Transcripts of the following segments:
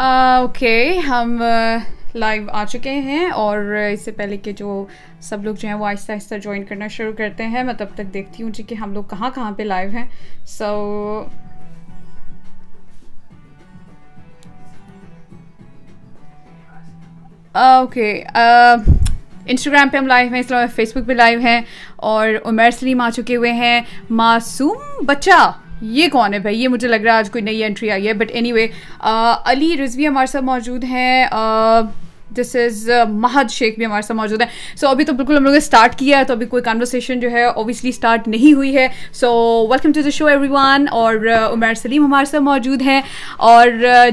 Okay, ہم live آ چکے ہیں اور اس سے پہلے کہ جو سب لوگ جو ہیں وہ آہستہ آہستہ جوائن کرنا شروع کرتے ہیں، میں تب تک دیکھتی ہوں جی کہ ہم لوگ کہاں کہاں پہ لائیو ہیں۔ سو اوکے انسٹاگرام پہ ہم لائیو ہیں، اس طرح فیس بک پہ لائیو ہیں اور عمیر سلیم آ چکے ہوئے ہیں۔ معصوم بچہ۔ یہ کون ہے بھائی؟ یہ مجھے لگ رہا ہے آج کوئی نئی انٹری آئی ہے but anyway Ali Rizvi ہمارے ساتھ موجود ہیں دس از مہد شیخ بھی ہمارے ساتھ موجود ہیں۔ سو ابھی تو بالکل ہم لوگوں نے اسٹارٹ کیا ہے، تو ابھی کوئی کانورسیشن جو ہے اوبیسلی اسٹارٹ نہیں ہوئی ہے۔ So welcome to the show everyone اور عمیر سلیم ہمارے ساتھ موجود ہیں۔ اور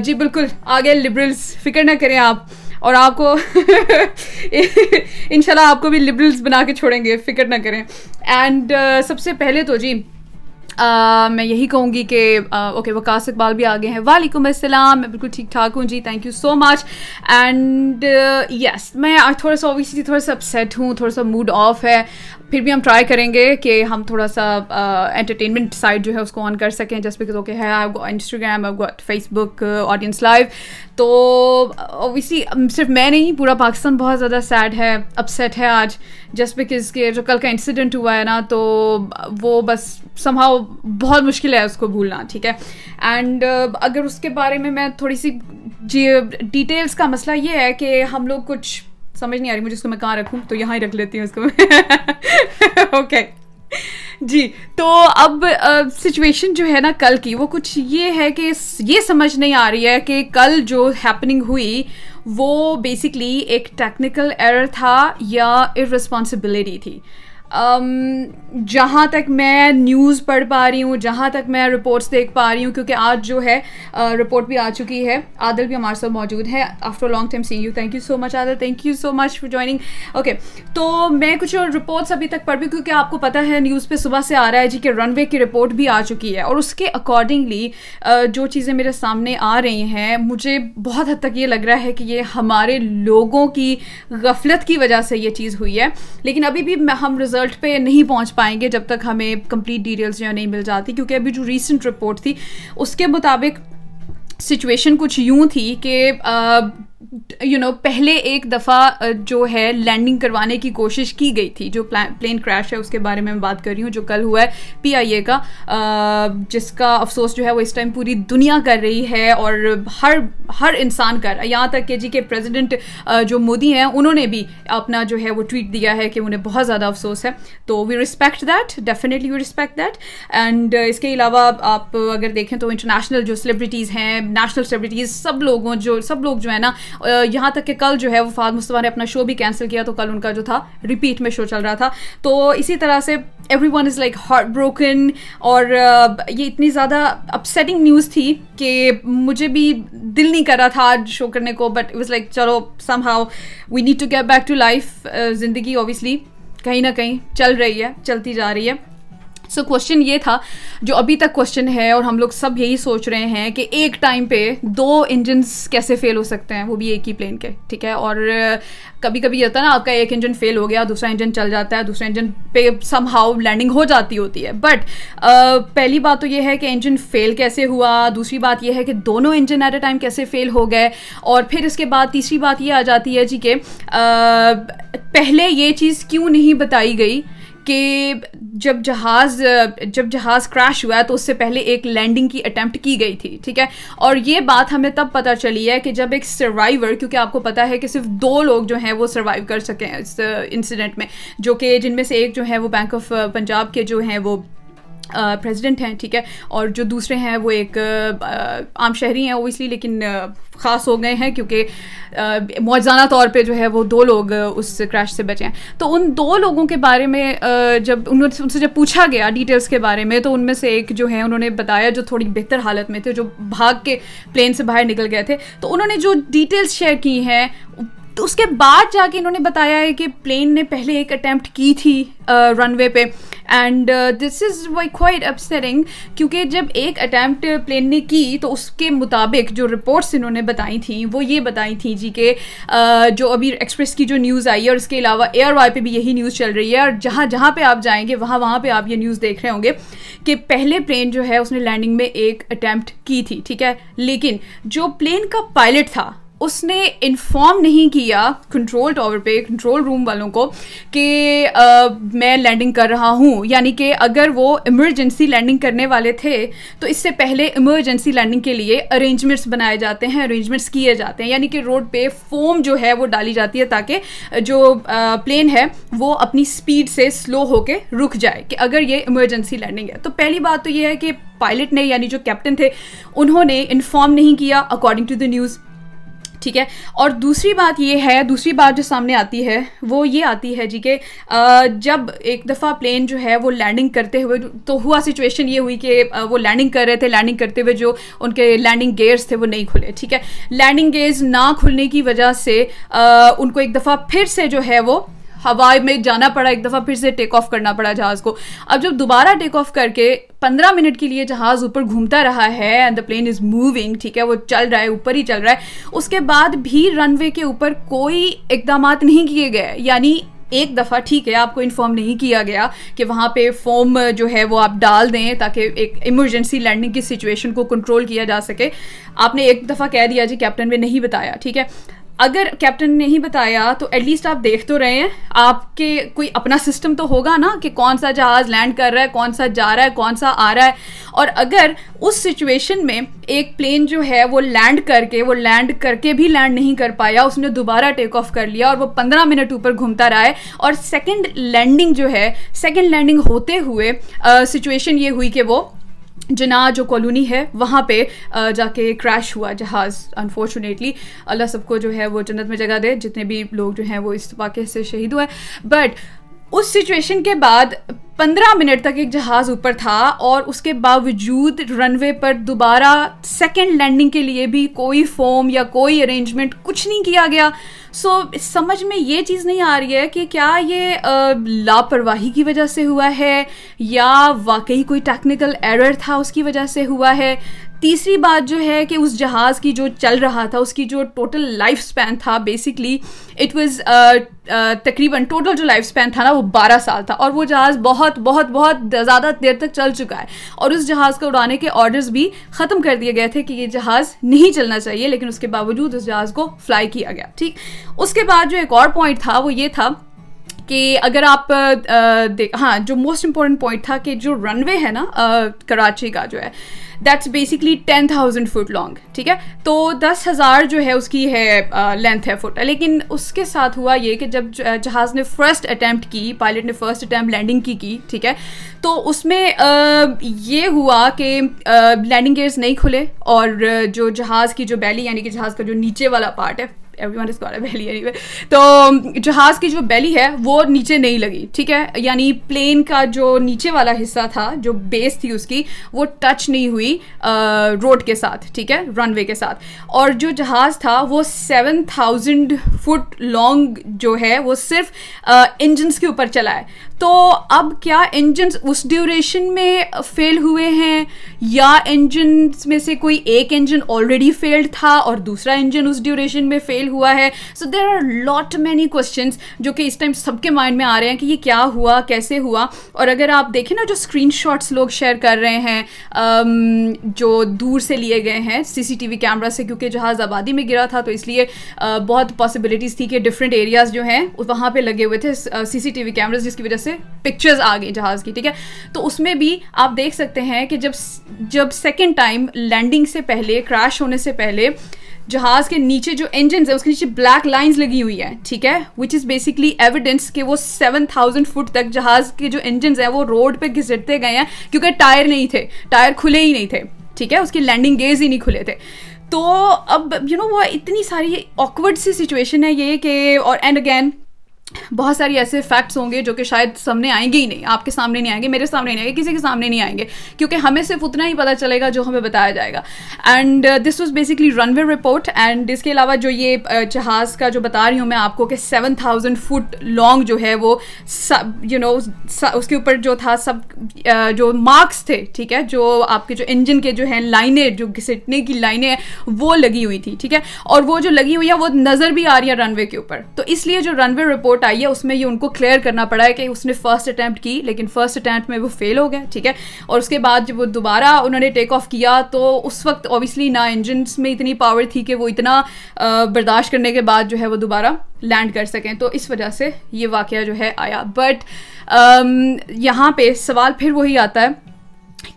جی بالکل آگے لبرلس فکر نہ کریں آپ۔ اور آپ کو ان شاء اللہ آپ کو بھی لبرلس بنا کے چھوڑیں گے، فکر نہ کریں۔ اینڈ سب سے پہلے تو جی میں یہی کہوں گی کہ اوکے وکاس اقبال بھی آگے ہیں۔ وعلیکم السلام، میں بالکل ٹھیک ٹھاک ہوں۔ جی thank you so much and yes میں آج تھوڑا سا اوبیسلی تھوڑا سا اپسیٹ ہوں، تھوڑا سا موڈ آف ہے۔ پھر بھی ہم ٹرائی کریں گے کہ ہم تھوڑا سا انٹرٹینمنٹ سائڈ جو ہے اس کو آن کر سکیں جس بکاز اوکے ہے Instagram got Facebook audience live تو اوبیسلی صرف میں نہیں، پورا پاکستان بہت زیادہ سیڈ ہے اپسیٹ ہے آج. جسٹ بکاز کے جو کل کا انسیڈنٹ ہوا ہے نا، تو وہ بس سمبھاؤ بہت مشکل ہے اس کو بھولنا، ٹھیک ہے؟ اینڈ اگر اس کے بارے میں میں تھوڑی سی جی ڈیٹیلس کا مسئلہ یہ ہے کہ ہم لوگ کچھ سمجھ نہیں آ رہی، مجھے اس کو میں کہاں رکھوں؟ تو یہاں ہی رکھ لیتی ہوں اس کو اوکے جی تو اب سچویشن جو ہے نا کل کی، وہ کچھ یہ ہے کہ یہ سمجھ نہیں آ رہی ہے کہ کل جو ہیپننگ ہوئی، وہ بیسکلی ایک ٹیکنیکل ایرر تھا یا ارسپانسبلٹی تھی۔ جہاں تک میں نیوز پڑھ پا رہی ہوں، جہاں تک میں رپورٹس دیکھ پا رہی ہوں، کیونکہ آج جو ہے رپورٹ بھی آ چکی ہے۔ عادل بھی ہمارے ساتھ موجود ہے after long time seeing you thank you so much Adil thank you so much for joining okay تو میں کچھ رپورٹس ابھی تک پڑھ بھی، کیونکہ آپ کو پتا ہے نیوز پہ صبح سے آ رہا ہے جی کہ رن وے کی رپورٹ بھی آ چکی ہے۔ اور اس کے اکارڈنگلی جو چیزیں میرے سامنے آ رہی ہیں، مجھے بہت حد تک یہ لگ رہا ہے کہ یہ ہمارے لوگوں کی غفلت کی وجہ سے یہ چیز ہوئی ہے۔ لیکن ابھی بھی ہم رزلٹ رزلٹ پہ نہیں پہنچ پائیں گے جب تک ہمیں کمپلیٹ ڈیٹیلس جو ہے نہیں مل جاتی، کیونکہ ابھی جو ریسنٹ رپورٹ تھی، اس کے مطابق سچویشن کچھ یوں تھی کہ یو نو پہلے ایک دفعہ جو ہے لینڈنگ کروانے کی کوشش کی گئی تھی، جو پلین کریش ہے، اس کے بارے میں میں بات کر رہی ہوں، جو کل ہوا ہے پی آئی اے کا۔ جس کا افسوس جو ہے، وہ اس ٹائم پوری دنیا کر رہی ہے اور ہر ہر انسان کر یہاں تک کہ جی کہ پریزیڈنٹ جو مودی ہیں، انہوں نے بھی اپنا جو ہے وہ ٹویٹ دیا ہے کہ انہیں بہت زیادہ افسوس ہے۔ تو we respect that definitely we respect that and اس کے علاوہ آپ اگر دیکھیں تو انٹرنیشنل جو سیلیبریٹیز ہیں نیشنل سیلیبریٹیز سب لوگوں جو سب لوگ جو ہے نا یہاں تک کہ کل جو ہے وہ فاد مصطفیٰ نے اپنا شو بھی کینسل کیا تو کل ان کا جو تھا ریپیٹ میں شو چل رہا تھا۔ تو اسی طرح سے everyone is like heart broken اور یہ اتنی زیادہ اپسیٹنگ نیوز تھی کہ مجھے بھی دل نہیں کر رہا تھا آج شو کرنے کو بٹ واز لائک چلو somehow we need to get back to life زندگی اوبیسلی کہیں نہ کہیں چل رہی ہے، چلتی جا رہی ہے۔ سو کوشچن یہ تھا جو ابھی تک کوشچن ہے اور ہم لوگ سب یہی سوچ رہے ہیں کہ ایک ٹائم پہ دو انجنس کیسے فیل ہو سکتے ہیں؟ وہ بھی ایک ہی پلین کے، ٹھیک ہے؟ اور کبھی کبھی یہ ہوتا ہے نا، آپ کا ایک انجن فیل ہو گیا، دوسرا انجن چل جاتا ہے دوسرا انجن پہ سم ہاؤ لینڈنگ ہو جاتی ہوتی ہے۔ بٹ پہلی بات تو یہ ہے کہ انجن فیل کیسے ہوا؟ دوسری بات یہ ہے کہ دونوں انجن ایٹ اے ٹائم کیسے فیل ہو گئے؟ اور پھر اس کے بعد تیسری بات یہ آ جاتی ہے جی کہ پہلے یہ چیز کیوں نہیں بتائی گئی؟ کہ جب جہاز جب جہاز کریش ہوا ہے تو اس سے پہلے ایک لینڈنگ کی اٹیمپٹ کی گئی تھی، ٹھیک ہے؟ اور یہ بات ہمیں تب پتہ چلی ہے کہ جب ایک سروائیور کیونکہ آپ کو پتا ہے کہ صرف دو لوگ جو ہیں وہ سروائیو کر سکیں اس انسیڈنٹ میں، جو کہ جن میں سے ایک جو ہے وہ بینک آف پنجاب کے جو ہیں وہ پریزیڈنٹ ہیں، ٹھیک ہے؟ اور جو دوسرے ہیں، وہ ایک عام شہری ہیں اوبیسلی لیکن خاص ہو گئے ہیں کیونکہ موجانہ طور پہ جو ہے وہ دو لوگ اس کریش سے بچے ہیں۔ تو ان دو لوگوں کے بارے میں جب ان سے جب پوچھا گیا ڈیٹیلس کے بارے میں، تو ان میں سے ایک جو ہے انہوں نے بتایا جو تھوڑی بہتر حالت میں تھے، جو بھاگ کے پلین سے باہر نکل گئے تھے۔ تو انہوں نے جو ڈیٹیلس شیئر کی ہیں تو اس کے بعد جا کے انہوں نے بتایا ہے کہ پلین نے پہلے ایک اٹیمپٹ کی تھی رن وے پہ۔ And this is why quite upsetting کیونکہ جب ایک اٹیمپٹ پلین نے کی تو اس کے مطابق جو رپورٹس انہوں نے بتائی تھیں، وہ یہ بتائی تھیں جی کہ جو ابھی ایکسپریس کی جو نیوز آئی ہے اور اس کے علاوہ ایئر وائی پہ بھی یہی نیوز چل رہی ہے اور جہاں جہاں پہ آپ جائیں گے، وہاں وہاں پہ آپ یہ نیوز دیکھ رہے ہوں گے کہ پہلے پلین جو ہے، اس نے لینڈنگ میں ایک اٹیمپٹ کی تھی، ٹھیک ہے؟ لیکن جو پلین کا پائلٹ تھا اس نے انفارم نہیں کیا کنٹرول ٹاور پہ کنٹرول روم والوں کو کہ میں لینڈنگ کر رہا ہوں۔ یعنی کہ اگر وہ ایمرجنسی لینڈنگ کرنے والے تھے، تو اس سے پہلے ایمرجنسی لینڈنگ کے لیے ارینجمنٹس بنائے جاتے ہیں ارینجمنٹس کیے جاتے ہیں۔ یعنی کہ روڈ پہ فوم جو ہے وہ ڈالی جاتی ہے تاکہ جو پلین ہے، وہ اپنی اسپیڈ سے سلو ہو کے رک جائے کہ اگر یہ ایمرجنسی لینڈنگ ہے۔ تو پہلی بات تو یہ ہے کہ پائلٹ نے یعنی جو کیپٹن تھے، انہوں نے انفارم نہیں کیا اکارڈنگ ٹو دا نیوز ٹھیک ہے؟ اور دوسری بات یہ ہے، دوسری بات جو سامنے آتی ہے، وہ یہ آتی ہے جی کہ جب ایک دفعہ پلین جو ہے وہ لینڈنگ کرتے ہوئے، تو ہوا سچویشن یہ ہوئی کہ وہ لینڈنگ کر رہے تھے لینڈنگ کرتے ہوئے جو ان کے لینڈنگ گیئرس تھے وہ نہیں کھلے، ٹھیک ہے؟ لینڈنگ گیئرز نہ کھلنے کی وجہ سے ان کو ایک دفعہ پھر سے جو ہے وہ ہوائی میں جانا پڑا، ایک دفعہ پھر سے ٹیک آف کرنا پڑا جہاز کو۔ اب جب دوبارہ ٹیک آف کر کے پندرہ منٹ کے لیے جہاز اوپر گھومتا رہا ہے and the plane is moving ٹھیک ہے، وہ چل رہا ہے، اوپر ہی چل رہا ہے، اس کے بعد بھی رن وے کے اوپر کوئی اقدامات نہیں کیے گئے۔ یعنی ایک دفعہ، ٹھیک ہے، آپ کو انفارم نہیں کیا گیا کہ وہاں پہ فارم جو ہے وہ آپ ڈال دیں تاکہ ایک ایمرجنسی لینڈنگ کی سچویشن کو کنٹرول کیا جا سکے۔ آپ نے ایک دفعہ کہہ دیا جی کیپٹن میں نہیں بتایا، ٹھیک ہے۔ اگر کیپٹن نے نہیں بتایا تو ایٹ لیسٹ آپ دیکھ تو رہے ہیں۔ آپ کے کوئی اپنا سسٹم تو ہوگا نا کہ کون سا جہاز لینڈ کر رہا ہے، کون سا جا رہا ہے، کون سا آ رہا ہے۔ اور اگر اس سچویشن میں ایک پلین جو ہے وہ لینڈ کر کے، وہ لینڈ کر کے بھی لینڈ نہیں کر پایا، اس نے دوبارہ ٹیک آف کر لیا اور وہ پندرہ منٹ اوپر گھومتا رہا ہے۔ اور سیکنڈ لینڈنگ جو ہے سیکنڈ لینڈنگ ہوتے ہوئے سچویشن یہ ہوئی کہ وہ جنا جو کالونی ہے، وہاں پہ جا کے کریش ہوا جہاز. انفارچونیٹلی اللہ سب کو جو ہے وہ جنت میں جگہ دے. جتنے بھی لوگ جو ہیں وہ اس واقعے سے شہید ہوئے. بٹ اس سچویشن کے بعد پندرہ منٹ تک ایک جہاز اوپر تھا اور اس کے باوجود رن وے پر دوبارہ سیکنڈ لینڈنگ کے لیے بھی کوئی فوم یا کوئی ارینجمنٹ کچھ نہیں کیا گیا۔ سو سمجھ میں یہ چیز نہیں آ رہی ہے کہ کیا یہ لاپرواہی کی وجہ سے ہوا ہے یا واقعی کوئی ٹیکنیکل ایرر تھا اس کی وجہ سے ہوا ہے۔ تیسری بات جو ہے کہ اس جہاز کی جو چل رہا تھا، اس کی جو ٹوٹل لائف اسپین تھا بیسکلی اٹ واز تقریباً ٹوٹل جو لائف اسپین تھا نا، وہ بارہ سال تھا۔ اور وہ جہاز بہت بہت بہت زیادہ دیر تک چل چکا ہے۔ اور اس جہاز کو اڑانے کے آرڈرز بھی ختم کر دیے گئے تھے کہ یہ جہاز نہیں چلنا چاہیے، لیکن اس کے باوجود اس جہاز کو فلائی کیا گیا، ٹھیک۔ اس کے بعد جو ایک اور پوائنٹ تھا، وہ یہ تھا کہ اگر آپ ہاں جو موسٹ امپورٹنٹ پوائنٹ تھا کہ جو رن وے ہے نا کراچی کا جو ہے that's basically ten thousand feet long ٹھیک ہے؟ تو دس ہزار جو ہے، اس کی ہے لینتھ ہے فٹ لیکن اس کے ساتھ ہوا یہ کہ جب جہاز نے فرسٹ اٹیمپٹ کی پائلٹ نے فرسٹ اٹیمپٹ لینڈنگ کی کی، ٹھیک ہے؟ تو اس میں یہ ہوا کہ لینڈنگ گیئرس نہیں کھلے اور جو جہاز کی جو بیلی یعنی کہ جہاز کا جو نیچے والا پارٹ ہے everyone is got belly anyway تو جہاز کی جو بیلی ہے، وہ نیچے نہیں لگی، ٹھیک ہے؟ یعنی پلین کا جو نیچے والا حصہ تھا، جو بیس تھی اس کی، وہ ٹچ نہیں ہوئی روڈ کے ساتھ، ٹھیک ہے؟ رن وے کے ساتھ۔ اور جو جہاز تھا، وہ سیون تھاؤزینڈ فٹ لانگ جو ہے، وہ صرف انجنس کے اوپر چلا ہے۔ تو اب کیا انجنس اس ڈیوریشن میں فیل ہوئے ہیں؟ یا انجنس میں سے کوئی ایک انجن آلریڈی فیلڈ تھا اور دوسرا انجن اس ڈیوریشن میں فیل ہوا ہے؟ So there are lot many questions جو کہ اس ٹائم سب کے مائنڈ میں آ رہے ہیں کہ یہ کیا ہوا، کیسے ہوا؟ اور اگر آپ دیکھیں نا جو اسکرین شاٹس لوگ شیئر کر رہے ہیں جو دور سے لیے گئے ہیں سی سی ٹی وی کیمرا سے، کیونکہ جہاز آبادی میں گرا تھا تو اس لیے بہت پاسبلٹیز تھی کہ ڈفرینٹ ایریاز جو ہیں، وہاں پہ لگے ہوئے تھے سی سی ٹی وی کیمراز جس کی وجہ سے سے پکچرز آ گئی جہاز کی، ٹھیک ہے؟ تو اس میں بھی آپ دیکھ سکتے ہیں کہ جب جب سیکنڈ ٹائم لینڈنگ سے پہلے کریش ہونے سے پہلے جہاز کے نیچے جو انجنس ہیں، اس کے نیچے بلیک لائنس لگی ہوئی ہیں، ٹھیک ہے؟ وچ از بیسکلی ایویڈینس کہ وہ سیون تھاؤزینڈ فٹ تک جہاز کے جو انجنس ہیں، وہ روڈ پہ گھسٹتے گئے ہیں، کیونکہ ٹائر نہیں تھے، ٹائر کھلے ہی نہیں تھے، ٹھیک ہے؟ اس کی لینڈنگ گیز ہی نہیں کھلے تھے۔ تو اب یو نو وہ اتنی ساری آکورڈ سی سچویشن ہے یہ کہ، اور اینڈ اگین بہت ساری ایسے فیکٹس ہوں گے جو کہ شاید سامنے آئیں گے ہی نہیں، آپ کے سامنے نہیں آئیں گے، میرے سامنے نہیں آئیں گے، کسی کے سامنے نہیں آئیں گے، کیونکہ ہمیں صرف اتنا ہی پتہ چلے گا جو ہمیں بتایا جائے گا۔ And this was basically runway report and اس کے علاوہ جو یہ uh, جہاز کا جو بتا رہی ہوں میں آپ کو کہ سیون تھاؤزینڈ فٹ لانگ جو ہے وہ یو نو اس کے اوپر جو تھا سب uh, جو مارکس تھے، ٹھیک ہے، جو آپ کے جو انجن کے جو ہیں لائنیں، جو گھسٹنے کی لائنیں ہیں وہ لگی ہوئی تھی، ٹھیک ہے، اور وہ جو لگی ہوئی ہے وہ نظر بھی آ رہی ہے رن وے کے اوپر۔ تو اس لیے جو رن وے رپورٹ آئی ہے، اس میں یہ ان کو کلیئر کرنا پڑا ہے کہ اس نے فرسٹ اٹیمپٹ کی، لیکن فرسٹ اٹیمپٹ میں وہ فیل ہو گیا ٹھیک ہے؟ اور اس کے بعد جب وہ دوبارہ انہوں نے ٹیک آف کیا، تو اس وقت اوبیسلی نہ انجنس میں اتنی پاور تھی کہ وہ اتنا برداشت کرنے کے بعد جو ہے وہ دوبارہ لینڈ کر سکیں۔ تو اس وجہ سے یہ واقعہ جو ہے آیا۔ بٹ یہاں پہ سوال پھر وہی آتا ہے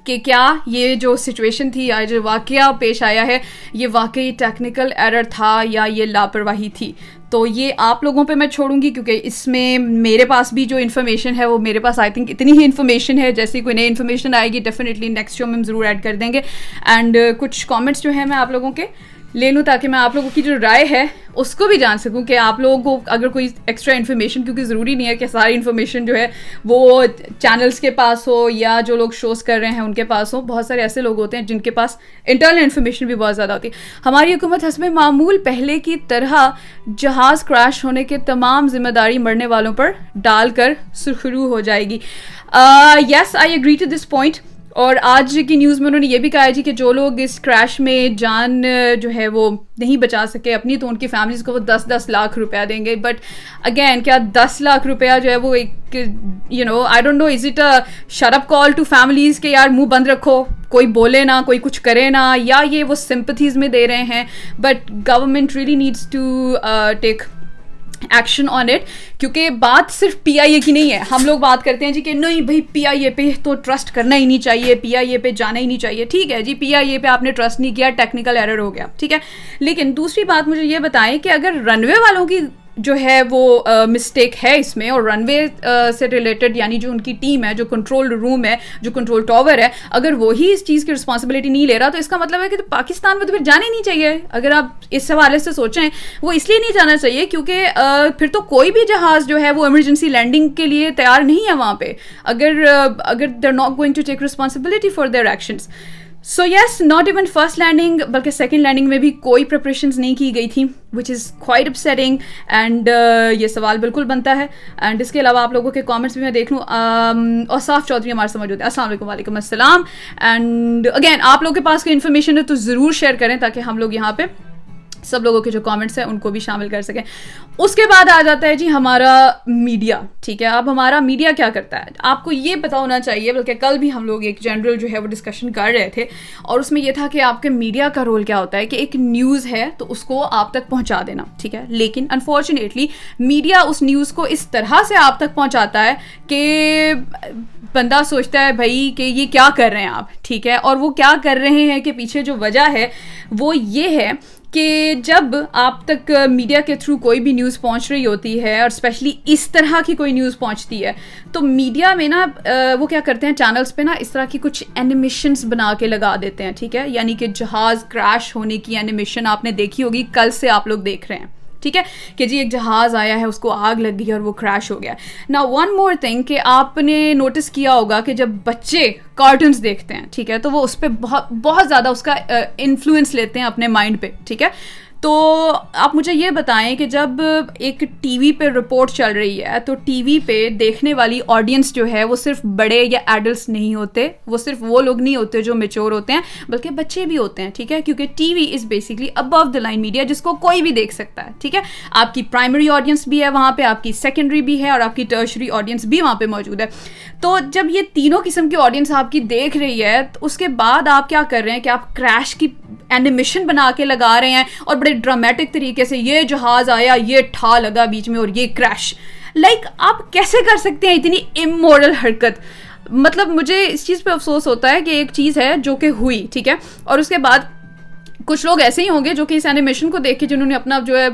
کہ کیا یہ جو سچویشن تھی، یا جو واقعہ پیش آیا ہے، یہ واقعی ٹیکنیکل ایرر تھا یا یہ لاپرواہی تھی؟ تو یہ آپ لوگوں پہ میں چھوڑوں گی کیونکہ اس میں میرے پاس بھی جو انفارمیشن ہے وہ میرے پاس آئی تھنک اتنی ہی انفارمیشن ہے جیسی کوئی نئی انفارمیشن آئے گی ڈیفینیٹلی نیکسٹ شو میں ہم ضرور ایڈ کر دیں گے. اینڈ uh, کچھ کامنٹس جو ہیں میں آپ لوگوں کے لے لوں تاکہ میں آپ لوگوں کی جو رائے ہے، اس کو بھی جان سکوں کہ آپ لوگوں کو اگر کوئی ایکسٹرا انفارمیشن کیونکہ ضروری نہیں ہے کہ ساری انفارمیشن جو ہے وہ چینلس کے پاس ہو یا جو لوگ شوز کر رہے ہیں ان کے پاس ہو۔ بہت سارے ایسے لوگ ہوتے ہیں جن کے پاس انٹرنل انفارمیشن بھی بہت زیادہ ہوتی ہے۔ ہماری حکومت حسب معمول پہلے کی طرح جہاز کریش ہونے کے تمام ذمہ داری مرنے والوں پر ڈال کر شروع ہو جائے گی۔ Yes I agree to this point اور آج کی نیوز میں انہوں نے یہ بھی کہا جی کہ جو لوگ اس کریش میں جان جو ہے وہ نہیں بچا سکے، اپنی تو ان کی فیملیز کو وہ دس دس لاکھ روپیہ دیں گے۔ بٹ اگین کیا دس لاکھ روپیہ جو ہے وہ ایک you know I don't know is it a sharp call to families کہ یار منہ بند رکھو، کوئی بولے نا کوئی کچھ کرے نا یا یہ وہ سمپتھیز میں دے رہے ہیں۔ But government really needs to take action on it کیونکہ بات صرف پی آئی اے کی نہیں ہے۔ ہم لوگ بات کرتے ہیں جی کہ نہیں بھائی پی آئی اے پہ تو ٹرسٹ کرنا ہی نہیں چاہیے پی آئی اے پہ جانا ہی نہیں چاہیے۔ ٹھیک ہے جی پی آئی اے پہ آپ نے ٹرسٹ نہیں کیا ٹیکنیکل ایرر ہو گیا۔ ٹھیک ہے۔ لیکن دوسری بات مجھے یہ بتائیں کہ اگر رن وے والوں کی جو ہے وہ مسٹیک ہے اس میں اور رن وے سے ریلیٹڈ یعنی جو ان کی ٹیم ہے، جو کنٹرول روم ہے، جو کنٹرول ٹاور ہے، اگر وہی اس چیز کی رسپانسبلٹی نہیں لے رہا تو اس کا مطلب ہے کہ پاکستان میں تو پھر جانے نہیں چاہیے۔ اگر آپ اس حوالے سے سوچیں، وہ اس لیے نہیں جانا چاہیے کیونکہ پھر تو کوئی بھی جہاز جو ہے وہ ایمرجنسی لینڈنگ کے لیے تیار نہیں ہے وہاں پہ۔ اگر اگر they not going to take responsibility for their actions so yes not even first landing بلکہ سیکنڈ لینڈنگ میں بھی کوئی پریپریشنز نہیں کی گئی تھیں which is quite upsetting and یہ سوال بالکل بنتا ہے اینڈ اس کے علاوہ آپ لوگوں کے کامنٹس بھی میں دیکھ لوں اوساف چودھری ہمارے سمجھ ہوتے ہیں السلام علیکم وعلیکم السلام اینڈ اگین آپ لوگوں کے پاس کوئی انفارمیشن ہے تو ضرور شیئر کریں تاکہ ہم لوگ یہاں پہ سب لوگوں کے جو کامنٹس ہیں، ان کو بھی شامل کر سکیں۔ اس کے بعد آ جاتا ہے جی ہمارا میڈیا ٹھیک ہے؟ اب ہمارا میڈیا کیا کرتا ہے؟ آپ کو یہ پتا ہونا چاہیے، بلکہ کل بھی ہم لوگ ایک جنرل جو ہے وہ ڈسکشن کر رہے تھے۔ اور اس میں یہ تھا کہ آپ کے میڈیا کا رول کیا ہوتا ہے کہ ایک نیوز ہے تو اس کو آپ تک پہنچا دینا، ٹھیک ہے؟ لیکن انفارچونیٹلی میڈیا اس نیوز کو اس طرح سے آپ تک پہنچاتا ہے کہ بندہ سوچتا ہے بھائی کہ یہ کیا کر رہے ہیں آپ، ٹھیک ہے؟ اور وہ کیا کر رہے ہیں کہ پیچھے جو وجہ ہے وہ یہ ہے کہ جب آپ تک میڈیا کے تھرو کوئی بھی نیوز پہنچ رہی ہوتی ہے اور اسپیشلی اس طرح کی کوئی نیوز پہنچتی ہے، تو میڈیا میں نا وہ کیا کرتے ہیں چینلس پہ نا اس طرح کی کچھ اینیمیشنس بنا کے لگا دیتے ہیں، ٹھیک ہے؟ یعنی کہ جہاز کریش ہونے کی اینیمیشن آپ نے دیکھی ہوگی، کل سے آپ لوگ دیکھ رہے ہیں۔ ٹھیک ہے کہ جی ایک جہاز آیا ہے، اس کو آگ لگ گئی اور وہ کریش ہو گیا۔ نا ون مور تھنگ کہ آپ نے نوٹس کیا ہوگا کہ جب بچے کارٹونس دیکھتے ہیں، ٹھیک ہے، تو وہ اس پہ بہت بہت زیادہ اس کا انفلوئنس لیتے ہیں اپنے مائنڈ پہ، ٹھیک ہے۔ تو آپ مجھے یہ بتائیں کہ جب ایک ٹی وی پہ رپورٹ چل رہی ہے تو ٹی وی پہ دیکھنے والی آڈینس جو ہے وہ صرف بڑے یا ایڈلٹس نہیں ہوتے، وہ صرف وہ لوگ نہیں ہوتے جو میچور ہوتے ہیں، بلکہ بچے بھی ہوتے ہیں، ٹھیک ہے؟ کیونکہ TV is basically above the line media جس کو کوئی بھی دیکھ سکتا ہے، ٹھیک ہے؟ آپ کی پرائمری آڈینس بھی ہے وہاں پہ، آپ کی سیکنڈری بھی ہے اور آپ کی ٹرشری آڈینس بھی وہاں پہ موجود ہے۔ تو جب یہ تینوں قسم کی آڈینس آپ کی دیکھ رہی ہے، تو اس کے بعد آپ کیا کر رہے ہیں کہ آپ کریش کی اینیمیشن بنا کے لگا رہے ہیں اور بڑے ڈرامیٹک طریقے سے یہ جہاز آیا، یہ ٹھا لگا بیچ میں اور یہ کریش لائک آپ کیسے کر سکتے ہیں اتنی امورل حرکت؟ مطلب مجھے اس چیز پہ افسوس ہوتا ہے کہ ایک چیز ہے جو کہ ہوئی، ٹھیک ہے؟ اور اس کے بعد کچھ لوگ ایسے ہی ہوں گے جو کہ اس اینیمیشن کو دیکھ کے جنہوں نے اپنا جو ہے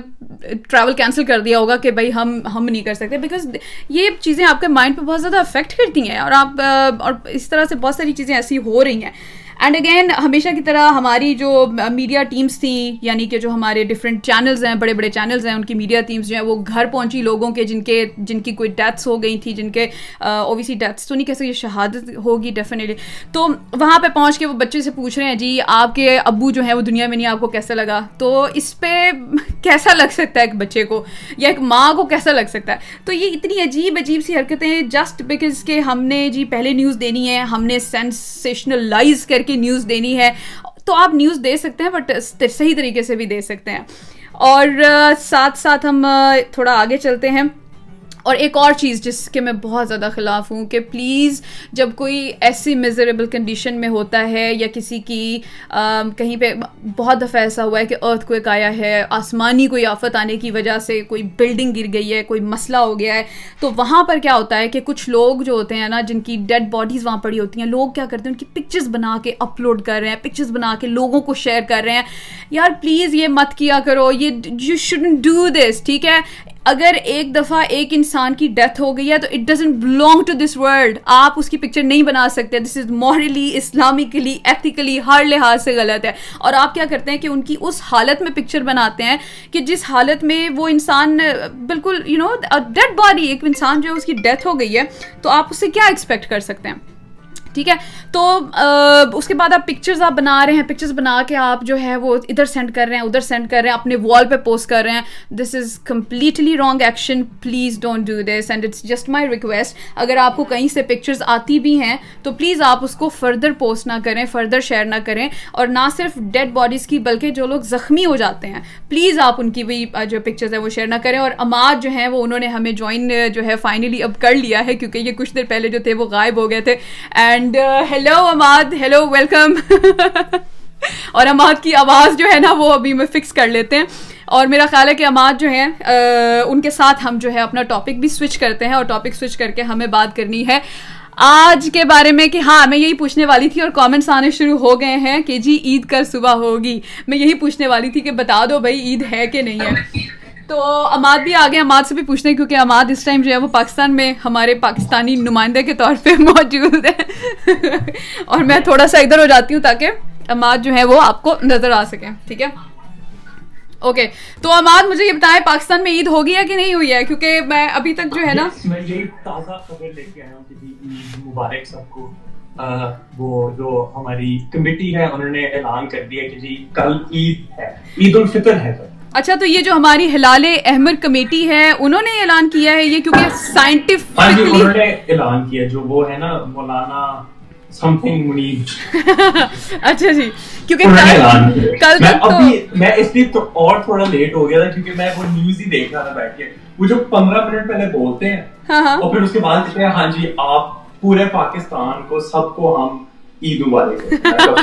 ٹریول کینسل کر دیا ہوگا کہ بھائی ہم ہم نہیں کر سکتے بیکاز یہ چیزیں آپ کے مائنڈ پہ بہت زیادہ افیکٹ کرتی ہیں اور آپ، اور اس طرح سے بہت ساری چیزیں ایسی ہو رہی ہیں۔ اینڈ اگین ہمیشہ کی طرح ہماری جو میڈیا ٹیمس تھیں یعنی کہ جو ہمارے ڈفرینٹ چینلز ہیں، بڑے بڑے چینلز ہیں، ان کی میڈیا ٹیمس جو ہیں، وہ گھر پہنچی لوگوں کے جن کے، جن کی کوئی ڈیتھس ہو گئی تھی، جن کے اوبیسلی ڈیتھس تو نہیں کیسے یہ شہادت ہوگی ڈیفینیٹلی تو وہاں پہ پہنچ کے وہ بچے سے پوچھ رہے ہیں جی آپ کے ابو جو ہیں، وہ دنیا میں نہیں آپ کو کیسا لگا? تو اس پہ کیسا لگ سکتا ہے ایک بچے کو؟ یا ایک ماں کو کیسا لگ سکتا ہے؟ تو یہ اتنی عجیب عجیب سی حرکتیں جسٹ بیکاز کہ ہم نے جی پہلے نیوز دینی ہے، ہم نے سینسیشنلائز کر کی نیوز دینی ہے، تو آپ نیوز دے سکتے ہیں، بٹ صحیح طریقے سے بھی دے سکتے ہیں۔ اور ساتھ ساتھ ہم تھوڑا آگے چلتے ہیں۔ اور ایک اور چیز جس کے میں بہت زیادہ خلاف ہوں کہ پلیز جب کوئی ایسی میزریبل کنڈیشن میں ہوتا ہے یا کسی کی کہیں پہ بہت دفعہ ایسا ہوا ہے کہ ارتھ کوئی آیا ہے، آسمانی کوئی آفت آنے کی وجہ سے کوئی بلڈنگ گر گئی ہے، کوئی مسئلہ ہو گیا ہے، تو وہاں پر کیا ہوتا ہے کہ کچھ لوگ جو ہوتے ہیں نا، جن کی ڈیڈ باڈیز وہاں پڑی ہوتی ہیں، لوگ کیا کرتے ہیں، ان کی پکچرز بنا کے اپلوڈ کر رہے ہیں پکچرز بنا کے لوگوں کو شیئر کر رہے ہیں۔ یار پلیز یہ مت کیا کرو، یہ یو شوڈنٹ ڈو دس ٹھیک ہے؟ اگر ایک دفعہ ایک انسان کی ڈیتھ ہو گئی ہے تو it doesn't belong to this world آپ اس کی پکچر نہیں بنا سکتے. This is morally Islamically ethically ہر لحاظ سے غلط ہے. اور آپ کیا کرتے ہیں کہ ان کی اس حالت میں پکچر بناتے ہیں کہ جس حالت میں وہ انسان، بالکل یو نو ڈیڈ باڈی ایک انسان جو ہے اس کی ڈیتھ ہو گئی ہے تو آپ اس سے کیا ایکسپیکٹ کر سکتے ہیں؟ ٹھیک ہے؟ تو اس کے بعد آپ پکچرز آپ بنا رہے ہیں پکچرز بنا کے آپ جو ہے وہ ادھر سینڈ کر رہے ہیں، ادھر سینڈ کر رہے ہیں، اپنے وال پہ پوسٹ کر رہے ہیں۔ This is completely wrong action please don't do this and it's just my request اگر آپ کو کہیں سے پکچرز آتی بھی ہیں، تو پلیز آپ اس کو فردر پوسٹ نہ کریں فردر شیئر نہ کریں۔ اور نہ صرف ڈیڈ باڈیز کی، بلکہ جو لوگ زخمی ہو جاتے ہیں پلیز آپ ان کی بھی جو پکچرز ہیں وہ شیئر نہ کریں۔ اور اماد جو ہیں وہ انہوں نے ہمیں جوائن جو ہے فائنلی اب کر لیا ہے، کیونکہ یہ کچھ دیر پہلے جو تھے وہ غائب ہو گئے تھے۔ And hello Imad hello welcome اور اماد کی آواز جو ہے نا وہ ابھی میں فکس کر لیتے ہیں. اور میرا خیال ہے کہ اماد جو ہیں uh, ان کے ساتھ ہم جو ہے اپنا ٹاپک بھی سوئچ کرتے ہیں اور ٹاپک سوئچ کر کے ہمیں بات کرنی ہے. آج کے بارے میں کہ ہاں میں یہی پوچھنے والی تھی اور کامنٹس آنے شروع ہو گئے ہیں کہ جی عید کل صبح ہوگی. میں یہی پوچھنے والی تھی کہ بتا دو بھائی، عید ہے کہ نہیں ہے؟ تو اماد بھی آگے اماد سے بھی پوچھتے ہیں کیونکہ اماد اس ٹائم جو ہے وہ پاکستان میں ہمارے پاکستانی نمائندے کے طور پہ موجود ہے اور میں تھوڑا سا ادھر ہو جاتی ہوں تاکہ اماد جو ہے وہ آپ کو نظر آ سکے، ٹھیک ہے؟ اوکے، تو اماد مجھے یہ بتائیں پاکستان میں عید ہوگی ہے کہ نہیں ہوئی ہے؟ کیونکہ میں ابھی تک جو ہے نا میں یہی تازہ خبر لے کے آیا ہوں جی، مبارک سب کو۔ وہ جو ہماری کمیٹی ہے، انہوں نے اعلان کر دیا کہ جی کل عید ہے، عید الفطر ہے۔ اچھا تو یہ جو ہماری ہلال احمد کمیٹی ہے انہوں نے اعلان کیا ہے یہ؟ کیونکہ سائنٹیفکلی ہاں جی، اعلان کیا جو وہ ہے نا مولانا اچھا جی کیونکہ کل تک میں اس لیے اور تھوڑا لیٹ ہو گیا تھا کیونکہ میں وہ نیوز ہی دیکھ رہا تھا بیٹھ کے۔ وہ جو پندرہ منٹ پہلے بولتے ہیں ہاں، ہاں۔ اور پھر اس کے بعد کہتے ہیں ہاں جی آپ پورے پاکستان کو سب کو ہم عید مبارک۔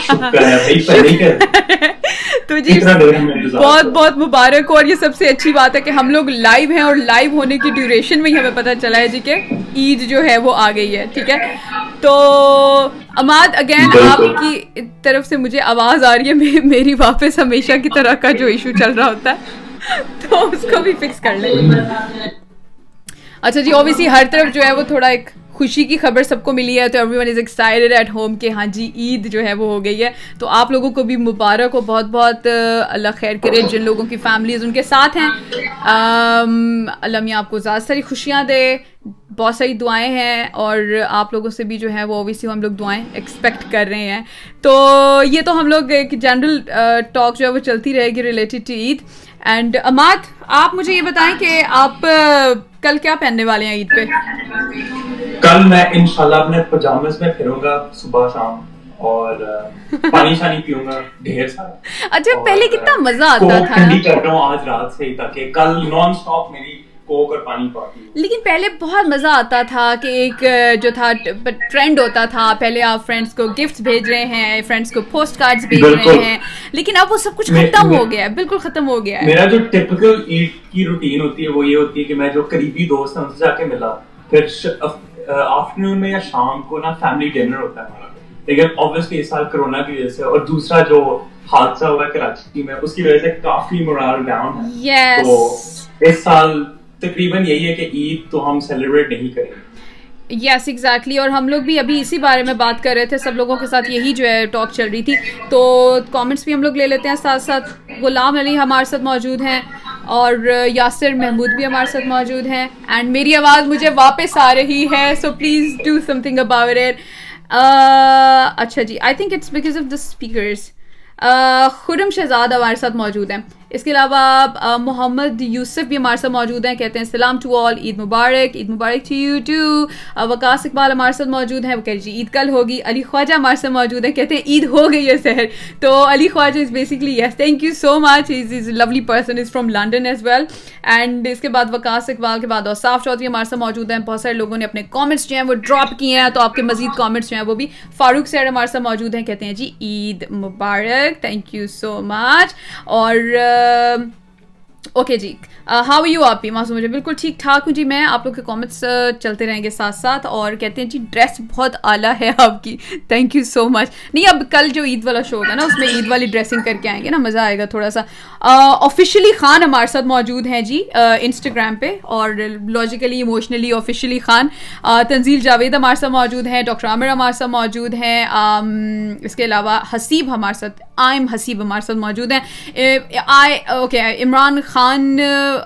شکر ہے بھائی پہلے کر تو جی بہت بہت مبارک اور یہ سب سے اچھی بات ہے کہ ہم لوگ لائیو ہیں اور لائیو ہونے کی ڈیوریشن میں ہی ہمیں پتہ چلا ہے جی کہ عید جو ہے وہ آ گئی ہے ٹھیک ہے؟ تو اماد اگین آپ کی طرف سے مجھے آواز آ رہی ہے میری واپس ہمیشہ کی طرح کا جو ایشو چل رہا ہوتا ہے تو اس کو بھی فکس کر لیں۔ اچھا جی اوبیسلی ہر طرف جو ہے وہ تھوڑا ایک خوشی کی خبر سب کو ملی ہے تو everyone is excited at home کہ ہاں جی عید جو ہے وہ ہو گئی ہے۔ تو آپ لوگوں کو بھی مبارک ہو، بہت بہت اللہ خیر کرے۔ جن لوگوں کی فیملیز ان کے ساتھ ہیں اللہ میاں آپ کو زیادہ ساری خوشیاں دے۔ بہت ساری دعائیں ہیں اور آپ لوگوں سے بھی جو ہے وہ اوبیسلی ہم لوگ دعائیں ایکسپیکٹ کر رہے ہیں۔ تو یہ تو ہم لوگ ایک جنرل ٹاک جو ہے وہ چلتی رہے گی related to Eid. And Imad, آپ مجھے یہ بتائیں کہ آپ کل کیا پہننے والے ہیں عید پہ؟ کل میں انشاءاللہ اپنے پجامس میں پھروں گا صبح شام اور پانی شانی پیوں گا ڈھیر سارا۔ اچھا پہلے کتنا مزہ آتا تھا ٹھنڈی کر رہا ہوں آج رات سے تاکہ کل نان سٹاپ میری لیکن پہلے بہت مزہ آتا تھا کہ ایک جو تھا ٹرینڈ ہوتا تھا پہلے آپ فرینڈس کو گفٹ بھیج رہے ہیں فرینڈس کو پوسٹ کارڈ بھیج رہے ہیں لیکن اب وہ سب کچھ ختم ہو گیا ہے بالکل ختم ہو گیا ہے۔ میرا جو ٹپکل عید کی روٹین ہوتی ہے وہ یہ ہوتی ہے کہ میں جو قریبی دوست ہیں ان سے جا کے ملا۔ پھر آفٹرنون میں یا شام کو نا فیملی ڈنر ہوتا ہے ہمارا۔ لیکن آبویسلی اس سال کرونا کی وجہ سے اور دوسرا جو حادثہ ہوا کراچی میں اس کی وجہ سے کافی مرال ڈاؤن ہے۔ تو اس سال تقریباً یہی ہے کہ عید تو ہم سیلیبریٹ نہیں کریں یس ایگزیکٹلی اور ہم لوگ بھی ابھی اسی بارے میں بات کر رہے تھے، سب لوگوں کے ساتھ یہی جو ہے ٹاک چل رہی تھی۔ تو کامنٹس بھی ہم لوگ لے لیتے ہیں، ساتھ ساتھ غلام علی ہمارے ساتھ موجود ہیں اور یاسر محمود بھی ہمارے ساتھ موجود ہیں۔ اینڈ میری آواز مجھے واپس آ رہی ہے so please do something about it اچھا جی I think it's because of the speakers Khurram Shahzad ہمارے ساتھ موجود ہیں۔ اس کے علاوہ محمد یوسف بھی ہمارے ساتھ موجود ہیں، کہتے ہیں سلام to all Eid Mubarak Eid Mubarak to you to Waqas Iqbal ہمارے ساتھ موجود ہیں وہ کہہ جی عید کل ہوگی، علی خواجہ ہمارے ساتھ موجود ہیں، کہتے ہیں عید ہو گئی ہے سحر تو Ali Khawaja is basically yes thank you so much is is lovely person is from London as well and اس کے بعد وکاس اقبال کے بعد اور صاف چودھری ہمارے ساتھ موجود ہیں۔ بہت سارے لوگوں نے اپنے کامنٹس جو ہیں وہ ڈراپ کیے ہیں، تو آپ کے مزید کامنٹس جو ہیں وہ بھی فاروق سیر ہمارے ساتھ موجود ہیں۔ کہتے ہیں جی عید مبارک. تھینک یو سو مچ اور Um, اوکے جی ہاؤ یو آپ بھی معصوم مجھے بالکل ٹھیک ٹھاک ہوں جی میں آپ لوگ کے کامنٹس چلتے رہیں گے ساتھ ساتھ اور کہتے ہیں جی ڈریس بہت اعلیٰ ہے آپ کی تھینک یو سو مچ نہیں اب کل جو عید والا شو ہوگا نا اس میں عید والی ڈریسنگ کر کے آئیں گے نا مزہ آئے گا تھوڑا سا آفیشیلی خان ہمارے ساتھ موجود ہیں جی انسٹاگرام پہ اور logically emotionally officially Khan Tanzeel Javed ہمارے ساتھ موجود ہیں ڈاکٹر عامر ہمارے ساتھ موجود ہیں اس کے علاوہ حسیب ہمارے ساتھ آئم حسیب ہمارے ساتھ موجود ہیں I okay Imran Khan Khan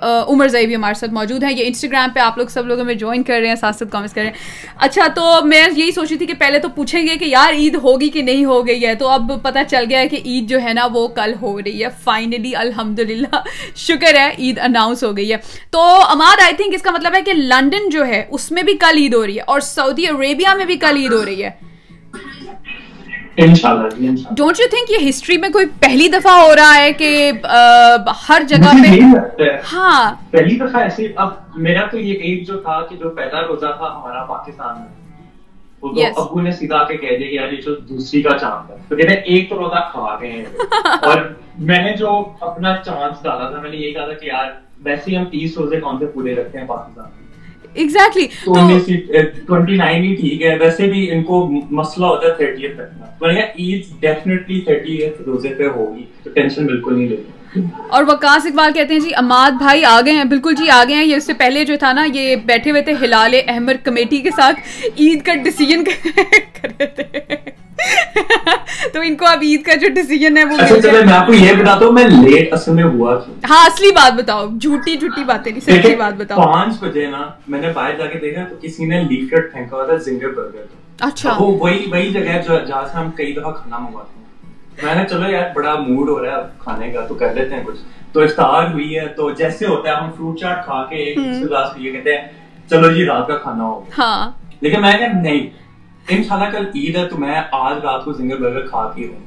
Umarzai بھی ہمارے ساتھ موجود ہیں۔ یہ انسٹاگرام پہ آپ لوگ سب لوگ ہمیں جوائن کر رہے ہیں، ساتھ ساتھ کامنٹس کر رہے ہیں۔ اچھا تو میں یہی سوچ رہی تھی کہ پہلے تو پوچھیں گے کہ یار عید ہوگی کہ نہیں ہو گئی ہے تو اب پتہ چل گیا ہے کہ عید جو ہے نا وہ کل ہو رہی ہے۔ فائنلی الحمد للہ شکر ہے، عید اناؤنس ہو گئی ہے۔ تو اماد آئی تھنک اس کا مطلب ہے کہ لنڈن جو ہے، اس میں بھی کل عید ہو رہی ہے اور سعودی عربیہ میں بھی کل عید ہو رہی ہے۔ ڈونٹ یو تھنک یہ ہسٹری میں کوئی پہلی دفعہ ہو رہا ہے کہ ہر جگہ پہ ہاں۔ پہلی دفعہ ایسے اب میرا تو یہ ایک جو تھا کہ جو پہلا روزہ تھا ہمارا پاکستان میں وہ تو ابو نے سیدھا کے کہہ دیا کہ یار یہ جو دوسری کا چاند ہے۔ تو کہتے ہیں ایک تو روزہ کھا گئے ہیں۔ اور میں نے جو اپنا چانس ڈالا تھا میں نے یہ کہا تھا کہ یار ویسے ہم تیس روزے کون سے پورے رکھتے ہیں پاکستان میں؟ ایگزیکٹلی ٹوینٹی نائن ہی ٹھیک ہے۔ ویسے بھی ان کو مسئلہ ہوتا ہے تھرٹی تک عید ڈیفینیٹلی تھرٹی روزے پہ ہوگی تو ٹینشن بالکل نہیں لیتے۔ اور وکاس اقبال کہتے ہیں جی اماد بھائی آ گئے ہیں بالکل جی آ گئے ہیں۔ یہ اس سے پہلے جو تھا نا یہ بیٹھے ہوئے تھے ہلال احمد کمیٹی کے ساتھ۔ عید کا ڈیسیجن کر رہے تھے۔ تو ان کو اب عید کا جو ڈیسیجن ہے وہ اچھا، میں آپ کو یہ بتاتا ہوں میں لیٹ اصل میں ہوا ہاں اصلی بات بتاؤ۔ جھوٹی جھوٹی باتیں نہیں سچی بات بتاؤ۔ پانچ بجے نا میں نے باہر جا کے دیکھا تو کسی نے لیفلٹ پھینکا ہوا تھا زنگر برگر اچھا۔ وہ وہی وہی جگہ ہے جہاں سے ہم کئی دفعہ کھانا منگواتے ہیں۔ میں نے چلو یار بڑا موڈ ہو رہا ہے کھانے کا تو کر لیتے ہیں کچھ۔ تو افطار ہوئی ہے تو جیسے ہوتا ہے ہم فروٹ چاٹ کھا کے ایک گلاس پیے کہتے ہیں چلو جی رات کا کھانا ہو۔ ہاں۔ لیکن میں کہ نہیں ان شاء اللہ کل عید ہے تو میں آج رات کو سنگر برگر کھا کے ہوں۔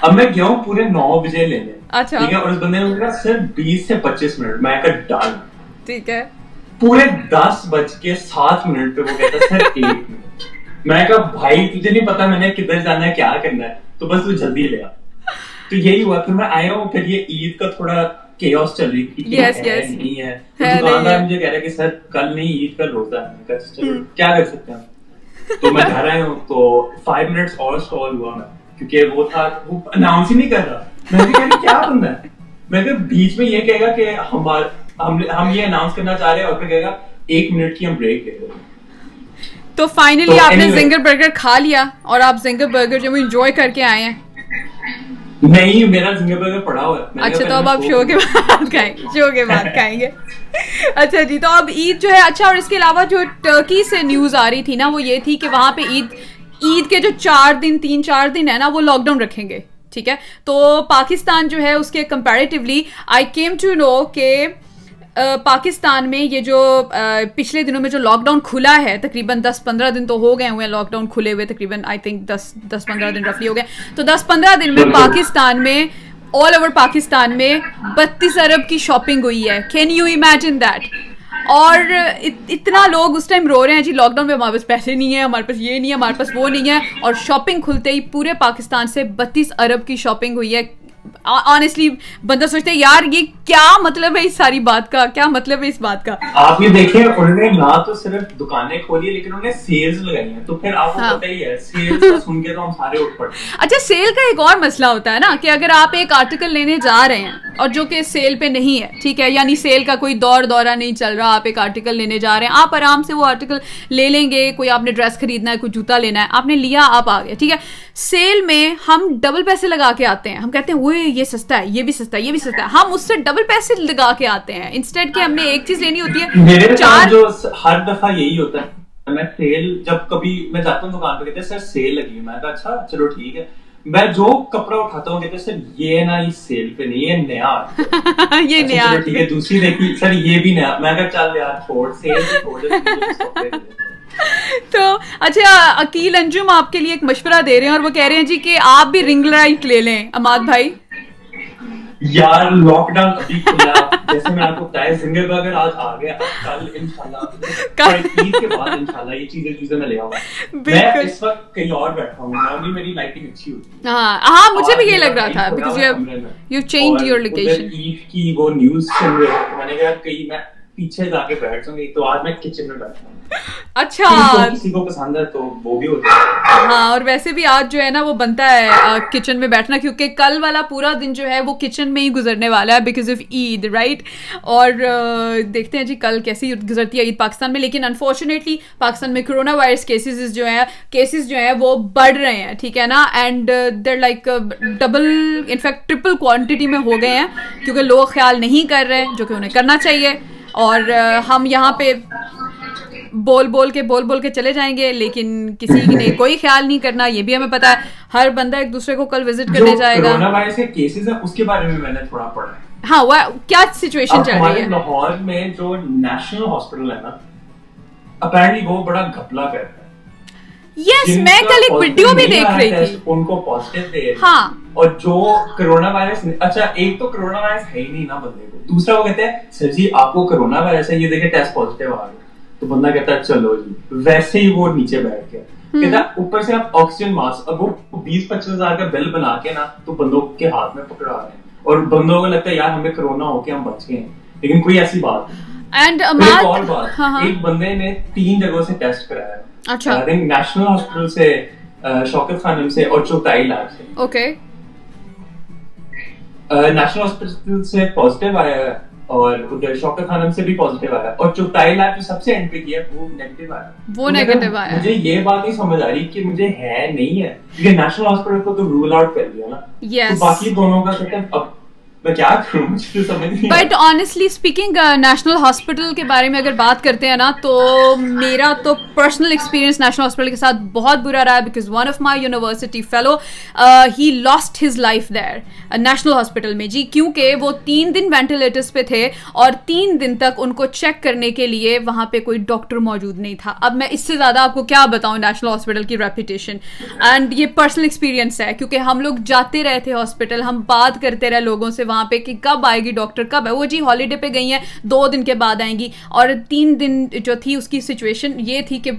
اب میں گیا ہوں پورے نو بجے لینے اچھا۔ ٹھیک ہے اور اس بندے نے کہا صرف بیس سے پچیس منٹ۔ میں کہا ڈال ٹھیک ہے۔ پورے دس بج کے سات منٹ پہ وہ کہتا سر ایک منٹ۔ میں کہا بھائی تجھے نہیں پتا میں نے کدھر جانا ہے کیا کرنا ہے؟ تو بس تو جلدی لے آ۔ تو یہی ہوا پھر میں آیا ہوں پھر یہ عید کا تھوڑا کیوس چل رہی تھی نہیں ہے۔ دکاندار مجھے کہہ رہا کہ سر کل نہیں عید کل روزہ ہے۔ کیا کر سکتے ہیں تو میں گھر آیا ہوں تو فائیو منٹس اور اسٹال ہوا میں۔ کیونکہ وہ تھا وہ اناؤنس ہی نہیں کر رہا۔ میں نے کہا کیا بندہ ہے؟ میں کہ بیچ میں یہ کہے گا کہ ہم یہ اناؤنس کرنا چاہ رہے ہیں اور پھر کہے گا ایک منٹ کی ہم بریک دے رہے تو فائنلی آپ نے زنگر برگر کھا لیا اور آپ زنگر برگر جو انجوائے کر کے آئے ہیں۔ نہیں میرا زنگر برگر پڑا ہوا ہے۔ اچھا تو اب آپ شو کے بعد کھائیں شو کے بعد کھائیں گے۔ اچھا جی تو اب عید جو ہے اچھا اور اس کے علاوہ جو ٹرکی سے نیوز آ رہی تھی نا وہ یہ تھی کہ وہاں پہ عید عید کے جو چار دن تین چار دن ہے نا وہ لاک ڈاؤن رکھیں گے ٹھیک ہے؟ تو پاکستان جو ہے اس کے comparatively I came to know کہ پاکستان میں یہ جو پچھلے دنوں میں جو لاک ڈاؤن کھلا ہے، تقریباً دس پندرہ دن تو ہو گئے ہوئے ہیں لاک ڈاؤن کھلے ہوئے، تقریباً آئی تھنک دس دس پندرہ دن رفلی ہو گئے تو دس پندرہ دن میں پاکستان میں آل اوور پاکستان میں بتیس ارب کی شاپنگ ہوئی ہے۔ کین یو امیجن دیٹ اور اتنا لوگ اس ٹائم رو رہے ہیں جی لاک ڈاؤن میں ہمارے پاس پیسے نہیں ہیں، ہمارے پاس یہ نہیں ہے، ہمارے پاس وہ نہیں ہے۔ اور شاپنگ کھلتے ہی پورے پاکستان سے بتیس ارب کی شاپنگ ہوئی ہے۔ آنےسٹلی بندہ سوچتا ہے یار یہ کیا مطلب ہے اس ساری بات کا؟ کیا مطلب ہے اس بات کا؟ آپ یہ دیکھیں انہوں نے نہ تو صرف دکانیں کھولی لیکن انہوں نے سیلز لگائی ہیں۔ تو پھر آپ کو ہاں۔ پتہ ہی ہے سیلز کا سن کے تو ہم سارے اٹھ ہیں۔ اچھا سیل کا ایک اور مسئلہ ہوتا ہے نا کہ اگر آپ ایک آرٹیکل لینے جا رہے ہیں اور جو کہ سیل پہ نہیں ہے ٹھیک ہے؟ یعنی سیل کا کوئی دور دورہ نہیں چل رہا آپ ایک آرٹیکل لینے جا رہے ہیں۔ آپ آرام سے وہ آرٹیکل لے لیں گے کوئی آپ نے ڈریس خریدنا ہے کوئی جوتا لینا ہے۔ آپ نے لیا آپ آ گئے ٹھیک ہے؟ سیل میں ہم ڈبل پیسے لگا کے آتے ہیں۔ ہم کہتے ہیں وہ یہ سستا ہے یہ بھی سستا ہے یہ بھی سستا ہے۔ ہم اس سے ڈبل پیسے لگا کے آتے ہیں۔ انسٹیڈ کہ ہم نے ایک چیز لینی ہوتی ہے چار جو ہر دفعہ یہی ہوتا ہے۔ میں سیل جب کبھی میں جاتا ہوں دکان پہ کہتے ہیں سر سیل لگی ہے۔ میں کہا اچھا چلو ٹھیک ہے۔ میں جو کپڑا اٹھاتا ہوں کہتے ہیں سر یہ نا یہ سیل پہ نہیں یہ نیا۔ یہ نیا ٹھیک ہے دوسری دیکھی سر یہ بھی نیا میں کہا چل یار چھوڑ سیل۔ تو اچھا عقیل انجم آپ کے لیے ایک مشورہ دے رہے ہیں اور وہ کہہ رہے ہیں جی کہ آپ بھی رنگ لائٹ لے لیں اماد بھائی یار لاک ڈاؤن ابھی کھلا۔ جیسے میں آپ کو بتایا سنگل برگر آج آ گیا کل انشاءاللہ عید کے بعد انشاءاللہ یہ چیزیں چیزیں میں لے آؤں۔ میں۔ اس وقت کہیں اور بیٹھا ہوں بھی میری لائٹنگ اچھی ہوتی ہے۔ ہاں ہاں مجھے بھی یہ لگ رہا تھا because you. You change your location Eid کی وہ نیوز چل رہی ہے میں نے کہا کہیں میں پیچھے جا کے بیٹھ جاؤں گی تو آج میں کچن میں بیٹھا ہوں۔ اچھا۔ کسی کو پسند ہے تو وہ بھی ہوتا ہے۔ ہاں اور ویسے بھی آج جو ہے نا وہ بنتا ہے کچن میں بیٹھنا کیونکہ کل والا پورا دن جو ہے وہ کچن میں ہی گزرنے والا ہے بیکاز آف عید رائٹ اور دیکھتے ہیں جی کل کیسی گزرتی ہے عید پاکستان میں لیکن انفارچونیٹلی پاکستان میں کرونا وائرس کیسز جو ہیں کیسز جو ہیں وہ بڑھ رہے ہیں ٹھیک ہے نا؟ And there like double in fact triple quantity میں ہو گئے ہیں کیونکہ لوگ خیال نہیں کر رہے جو کہ انہیں کرنا چاہیے۔ اور ہم یہاں پہ بول بول کے بول بول کے چلے جائیں گے لیکن کسی نے کوئی خیال نہیں کرنا یہ بھی ہمیں پتا ہے ہر بندہ ایک دوسرے کو کل وزٹ کرنے جائے گا۔ کرونا وائرس کے کیسز ہیں اس کے بارے میں میں نے تھوڑا پڑھا ہے۔ ہاں کیا سچویشن چل رہی ہے؟ لاہور میں جو نیشنل ہاسپٹل ہے نا اپیرنٹلی وہ بڑا گھپلا کر رہا ہے یس میں کل ایک ویڈیو بھی دیکھ رہی تھی۔ ان کو پازیٹیو دے۔ ہاں۔ اور جو کرونا وائرس اچھا ایک تو کرونا وائرس ہے ہی نہیں نا بندے کو۔ دوسرا وہ کہتے ہیں سر جی آپ کو کرونا وائرس ہے یہ دیکھیں ٹیسٹ پازیٹیو آ گیا تو بندہ کہتا ہے چلو جی۔ ویسے ہی وہ نیچے بیٹھ گیا۔ کہتا اوپر سے آپ آکسیجن ماسک اب وہ بیس پچیس ہزار کا بل بنا کے نا تو بندوں کے ہاتھ میں پکڑا رہے ہیں۔ اور بندوں کو لگتا ہے یار ہمیں کرونا ہو کے ہم بچ گئے ہیں۔ لیکن کوئی ایسی بات اینڈ ایک اور بات۔ ہاں ہاں۔ ایک بندے نے تین جگہوں سے ٹیسٹ کرایا۔ اچھا۔ نیشنل ہاسپٹل سے شوکت خانم سے اور چوکائی لیب سے۔ اوکے نیشنل ہاسپٹل سے پازیٹیو آیا۔ ہے اور ادھر شوکت خانم سے بھی پازیٹیو آیا۔ اور چوکائی لیب جو سب سے اینڈ پہ کیا وہ نیگیٹو آیا۔ وہ مطلب آیا۔ مجھے یہ بات نہیں سمجھ آ رہی کہ مجھے ہے نہیں ہے۔ کیونکہ نیشنل ہاسپٹل کو تو رول آؤٹ کر دیا نا۔ باقی دونوں کا اب میں کیا کروں؟ مجھے سمجھ نہیں but honestly speaking national hospital کے بارے میں اگر بات کرتے ہیں نا، تو میرا تو پرسنل ایکسپیرینس نیشنل ہاسپٹل کے ساتھ بہت برا رہا ہے because one of my university fellow he lost his life there national hospital میں۔ جی کیونکہ وہ تین دن وینٹیلیٹرس پہ تھے اور تین دن تک ان کو چیک کرنے کے لیے وہاں پہ کوئی ڈاکٹر موجود نہیں تھا۔ اب میں اس سے زیادہ آپ کو کیا بتاؤں نیشنل ہاسپٹل کی ریپوٹیشن اینڈ یہ پرسنل ایکسپیرینس ہے، کیونکہ ہم لوگ جاتے رہے تھے ہاسپٹل ہم بات کرتے رہے لوگوں سے۔ وہاں پہ کہ کب آئے گی ڈاکٹر کب ہے؟ وہ جی ہالیڈے پہ گئی ہیں دو دن کے بعد آئیں گی اور تین دن جو تھی اس کی سچویشن یہ تھی کہ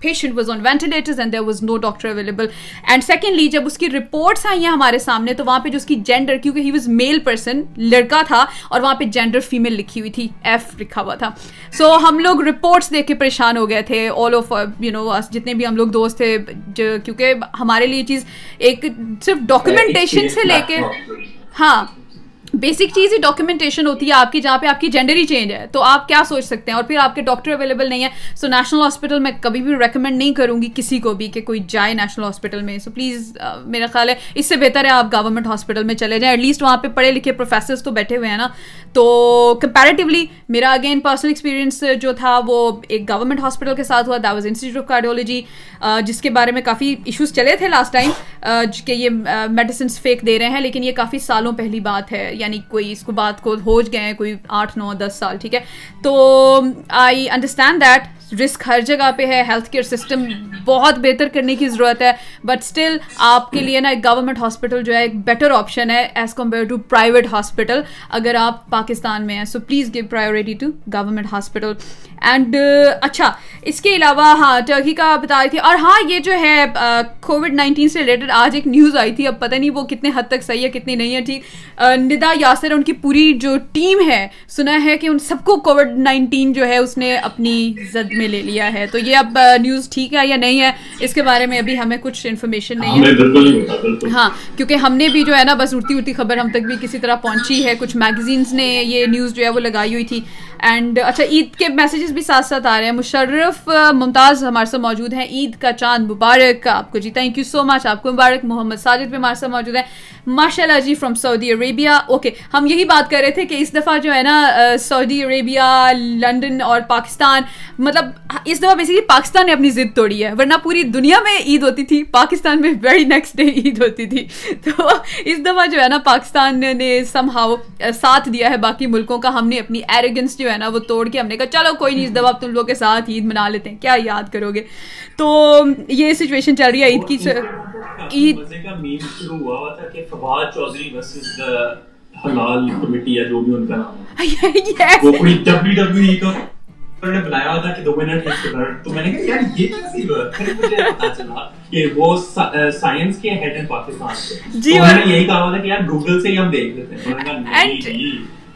patient was on ventilators and there was no doctor available and secondly جب اس کی رپورٹس آئی ہیں ہمارے سامنے تو وہاں پہ جو اس کی جینڈر کیونکہ ہی واز میل پرسن لڑکا تھا اور وہاں پہ جینڈر فیمیل لکھی ہوئی تھی ایف لکھا ہوا تھا۔ سو ہم لوگ رپورٹس دیکھ کے پریشان ہو گئے تھے آل آف یو نو جتنے بھی ہم لوگ دوست تھے کیونکہ ہمارے لیے چیز ایک صرف ڈاکیومنٹیشن سے لے کے ہاں۔ بیسک چیز ہی ڈاکیومنٹیشن ہوتی ہے آپ کی جہاں پہ آپ کی جینڈر ہی چینج ہے۔ تو آپ کیا سوچ سکتے ہیں؟ اور پھر آپ کے ڈاکٹر اویلیبل نہیں ہے سو نیشنل ہاسپٹل میں کبھی بھی ریکمینڈ نہیں کروں گی کسی کو بھی کہ کوئی جائے نیشنل ہاسپٹل میں۔ سو پلیز uh, میرا خیال ہے اس سے بہتر ہے آپ گورنمنٹ ہاسپٹل میں چلے جائیں۔ ایٹ لیسٹ وہاں پہ پڑھے لکھے پروفیسرس تو بیٹھے ہوئے ہیں نا۔ تو کمپیریٹیولی میرا اگین پرسنل ایکسپیرینس جو تھا وہ ایک گورنمنٹ ہاسپٹل کے ساتھ ہوا۔ That was institute of cardiology جس کے بارے میں کافی ایشوز چلے تھے لاسٹ ٹائم uh, کہ یہ uh, میڈیسنس فیک دے رہے ہیں، لیکن یہ کافی سالوں پہلی بات ہے۔ یعنی کوئی اس کو بات کو ہو گئے ہیں، کوئی آٹھ، نو، دس سال، ٹھیک ہے؟ تو آئی انڈرسٹینڈ دیٹ رسک ہر جگہ پہ ہے ہیلتھ کیئر سسٹم بہت بہتر کرنے کی ضرورت ہے بٹ اسٹل آپ کے لیے نا ایک گورنمنٹ ہاسپٹل جو ہے ایک بیٹر آپشن ہے as compare to private hospital اگر آپ پاکستان میں ہیں so please give priority to government hospital and اچھا اس کے علاوہ ہاں ٹرکی کا بتا رہی تھی اور ہاں یہ جو ہے کووڈ نائنٹین سے ریلیٹڈ آج ایک نیوز آئی تھی اب پتہ نہیں وہ کتنے حد تک صحیح ہے کتنی نہیں ہے ٹھیک ندا یاسر ان کی پوری جو ٹیم ہے سنا ہے کہ ان سب کو کووڈ نائنٹین جو ہے اس نے اپنی زد میں لے لیا ہے تو یہ اب نیوز ٹھیک ہے یا نہیں ہے اس کے بارے میں ابھی ہمیں کچھ انفارمیشن نہیں ہے ہاں کیونکہ ہم نے بھی جو ہے نا بس اڑتی اڑتی خبر ہم تک بھی کسی طرح پہنچی ہے کچھ میگزینس نے یہ نیوز جو ہے وہ لگائی ہوئی تھی اینڈ uh, اچھا عید کے میسیجز بھی ساتھ ساتھ آ رہے ہیں۔ مشرف uh, ممتاز ہمارے ساتھ موجود ہیں۔ عید کا چاند مبارک، آپ کو جی تھینک یو سو مچ آپ کو مبارک۔ محمد ساجد بھی ہمارے ساتھ موجود ہیں۔ ماشاء اللہ جی فرام سعودی عربیہ اوکے ہم یہی بات کر رہے تھے کہ اس دفعہ جو ہے نا سعودی عربیہ لنڈن اور پاکستان مطلب اس دفعہ بیسکلی پاکستان نے اپنی ضد توڑی ہے۔ ورنہ پوری دنیا میں عید ہوتی تھی۔ پاکستان میں ویری نیکسٹ ڈے عید ہوتی تھی۔ تو اس دفعہ جو ہے نا، پاکستان نے سم ہاؤ uh, ساتھ دیا ہے باقی ملکوں کا۔ ہم نے اپنی ایریگنس جو ہے نا وہ توڑ کے ہم نے کہا چلو کوئی نہیں اس دفعہ تم لوگوں کے ساتھ عید منا لیتے ہیں کیا یاد کرو گے؟ تو یہ سچویشن چل رہی ہے عید کی عید ہے۔ ہے نے ہوا تھا کہ دو منٹ تو میں نے کہا یار یہ ہے؟ مجھے پتا چلا کہ وہ سائنس کے ہیڈ ہیں پاکستان جی انہوں نے یہی کہا ہوا تھا کہ یار گوگل سے ہی ہم دیکھ لیتے ہیں۔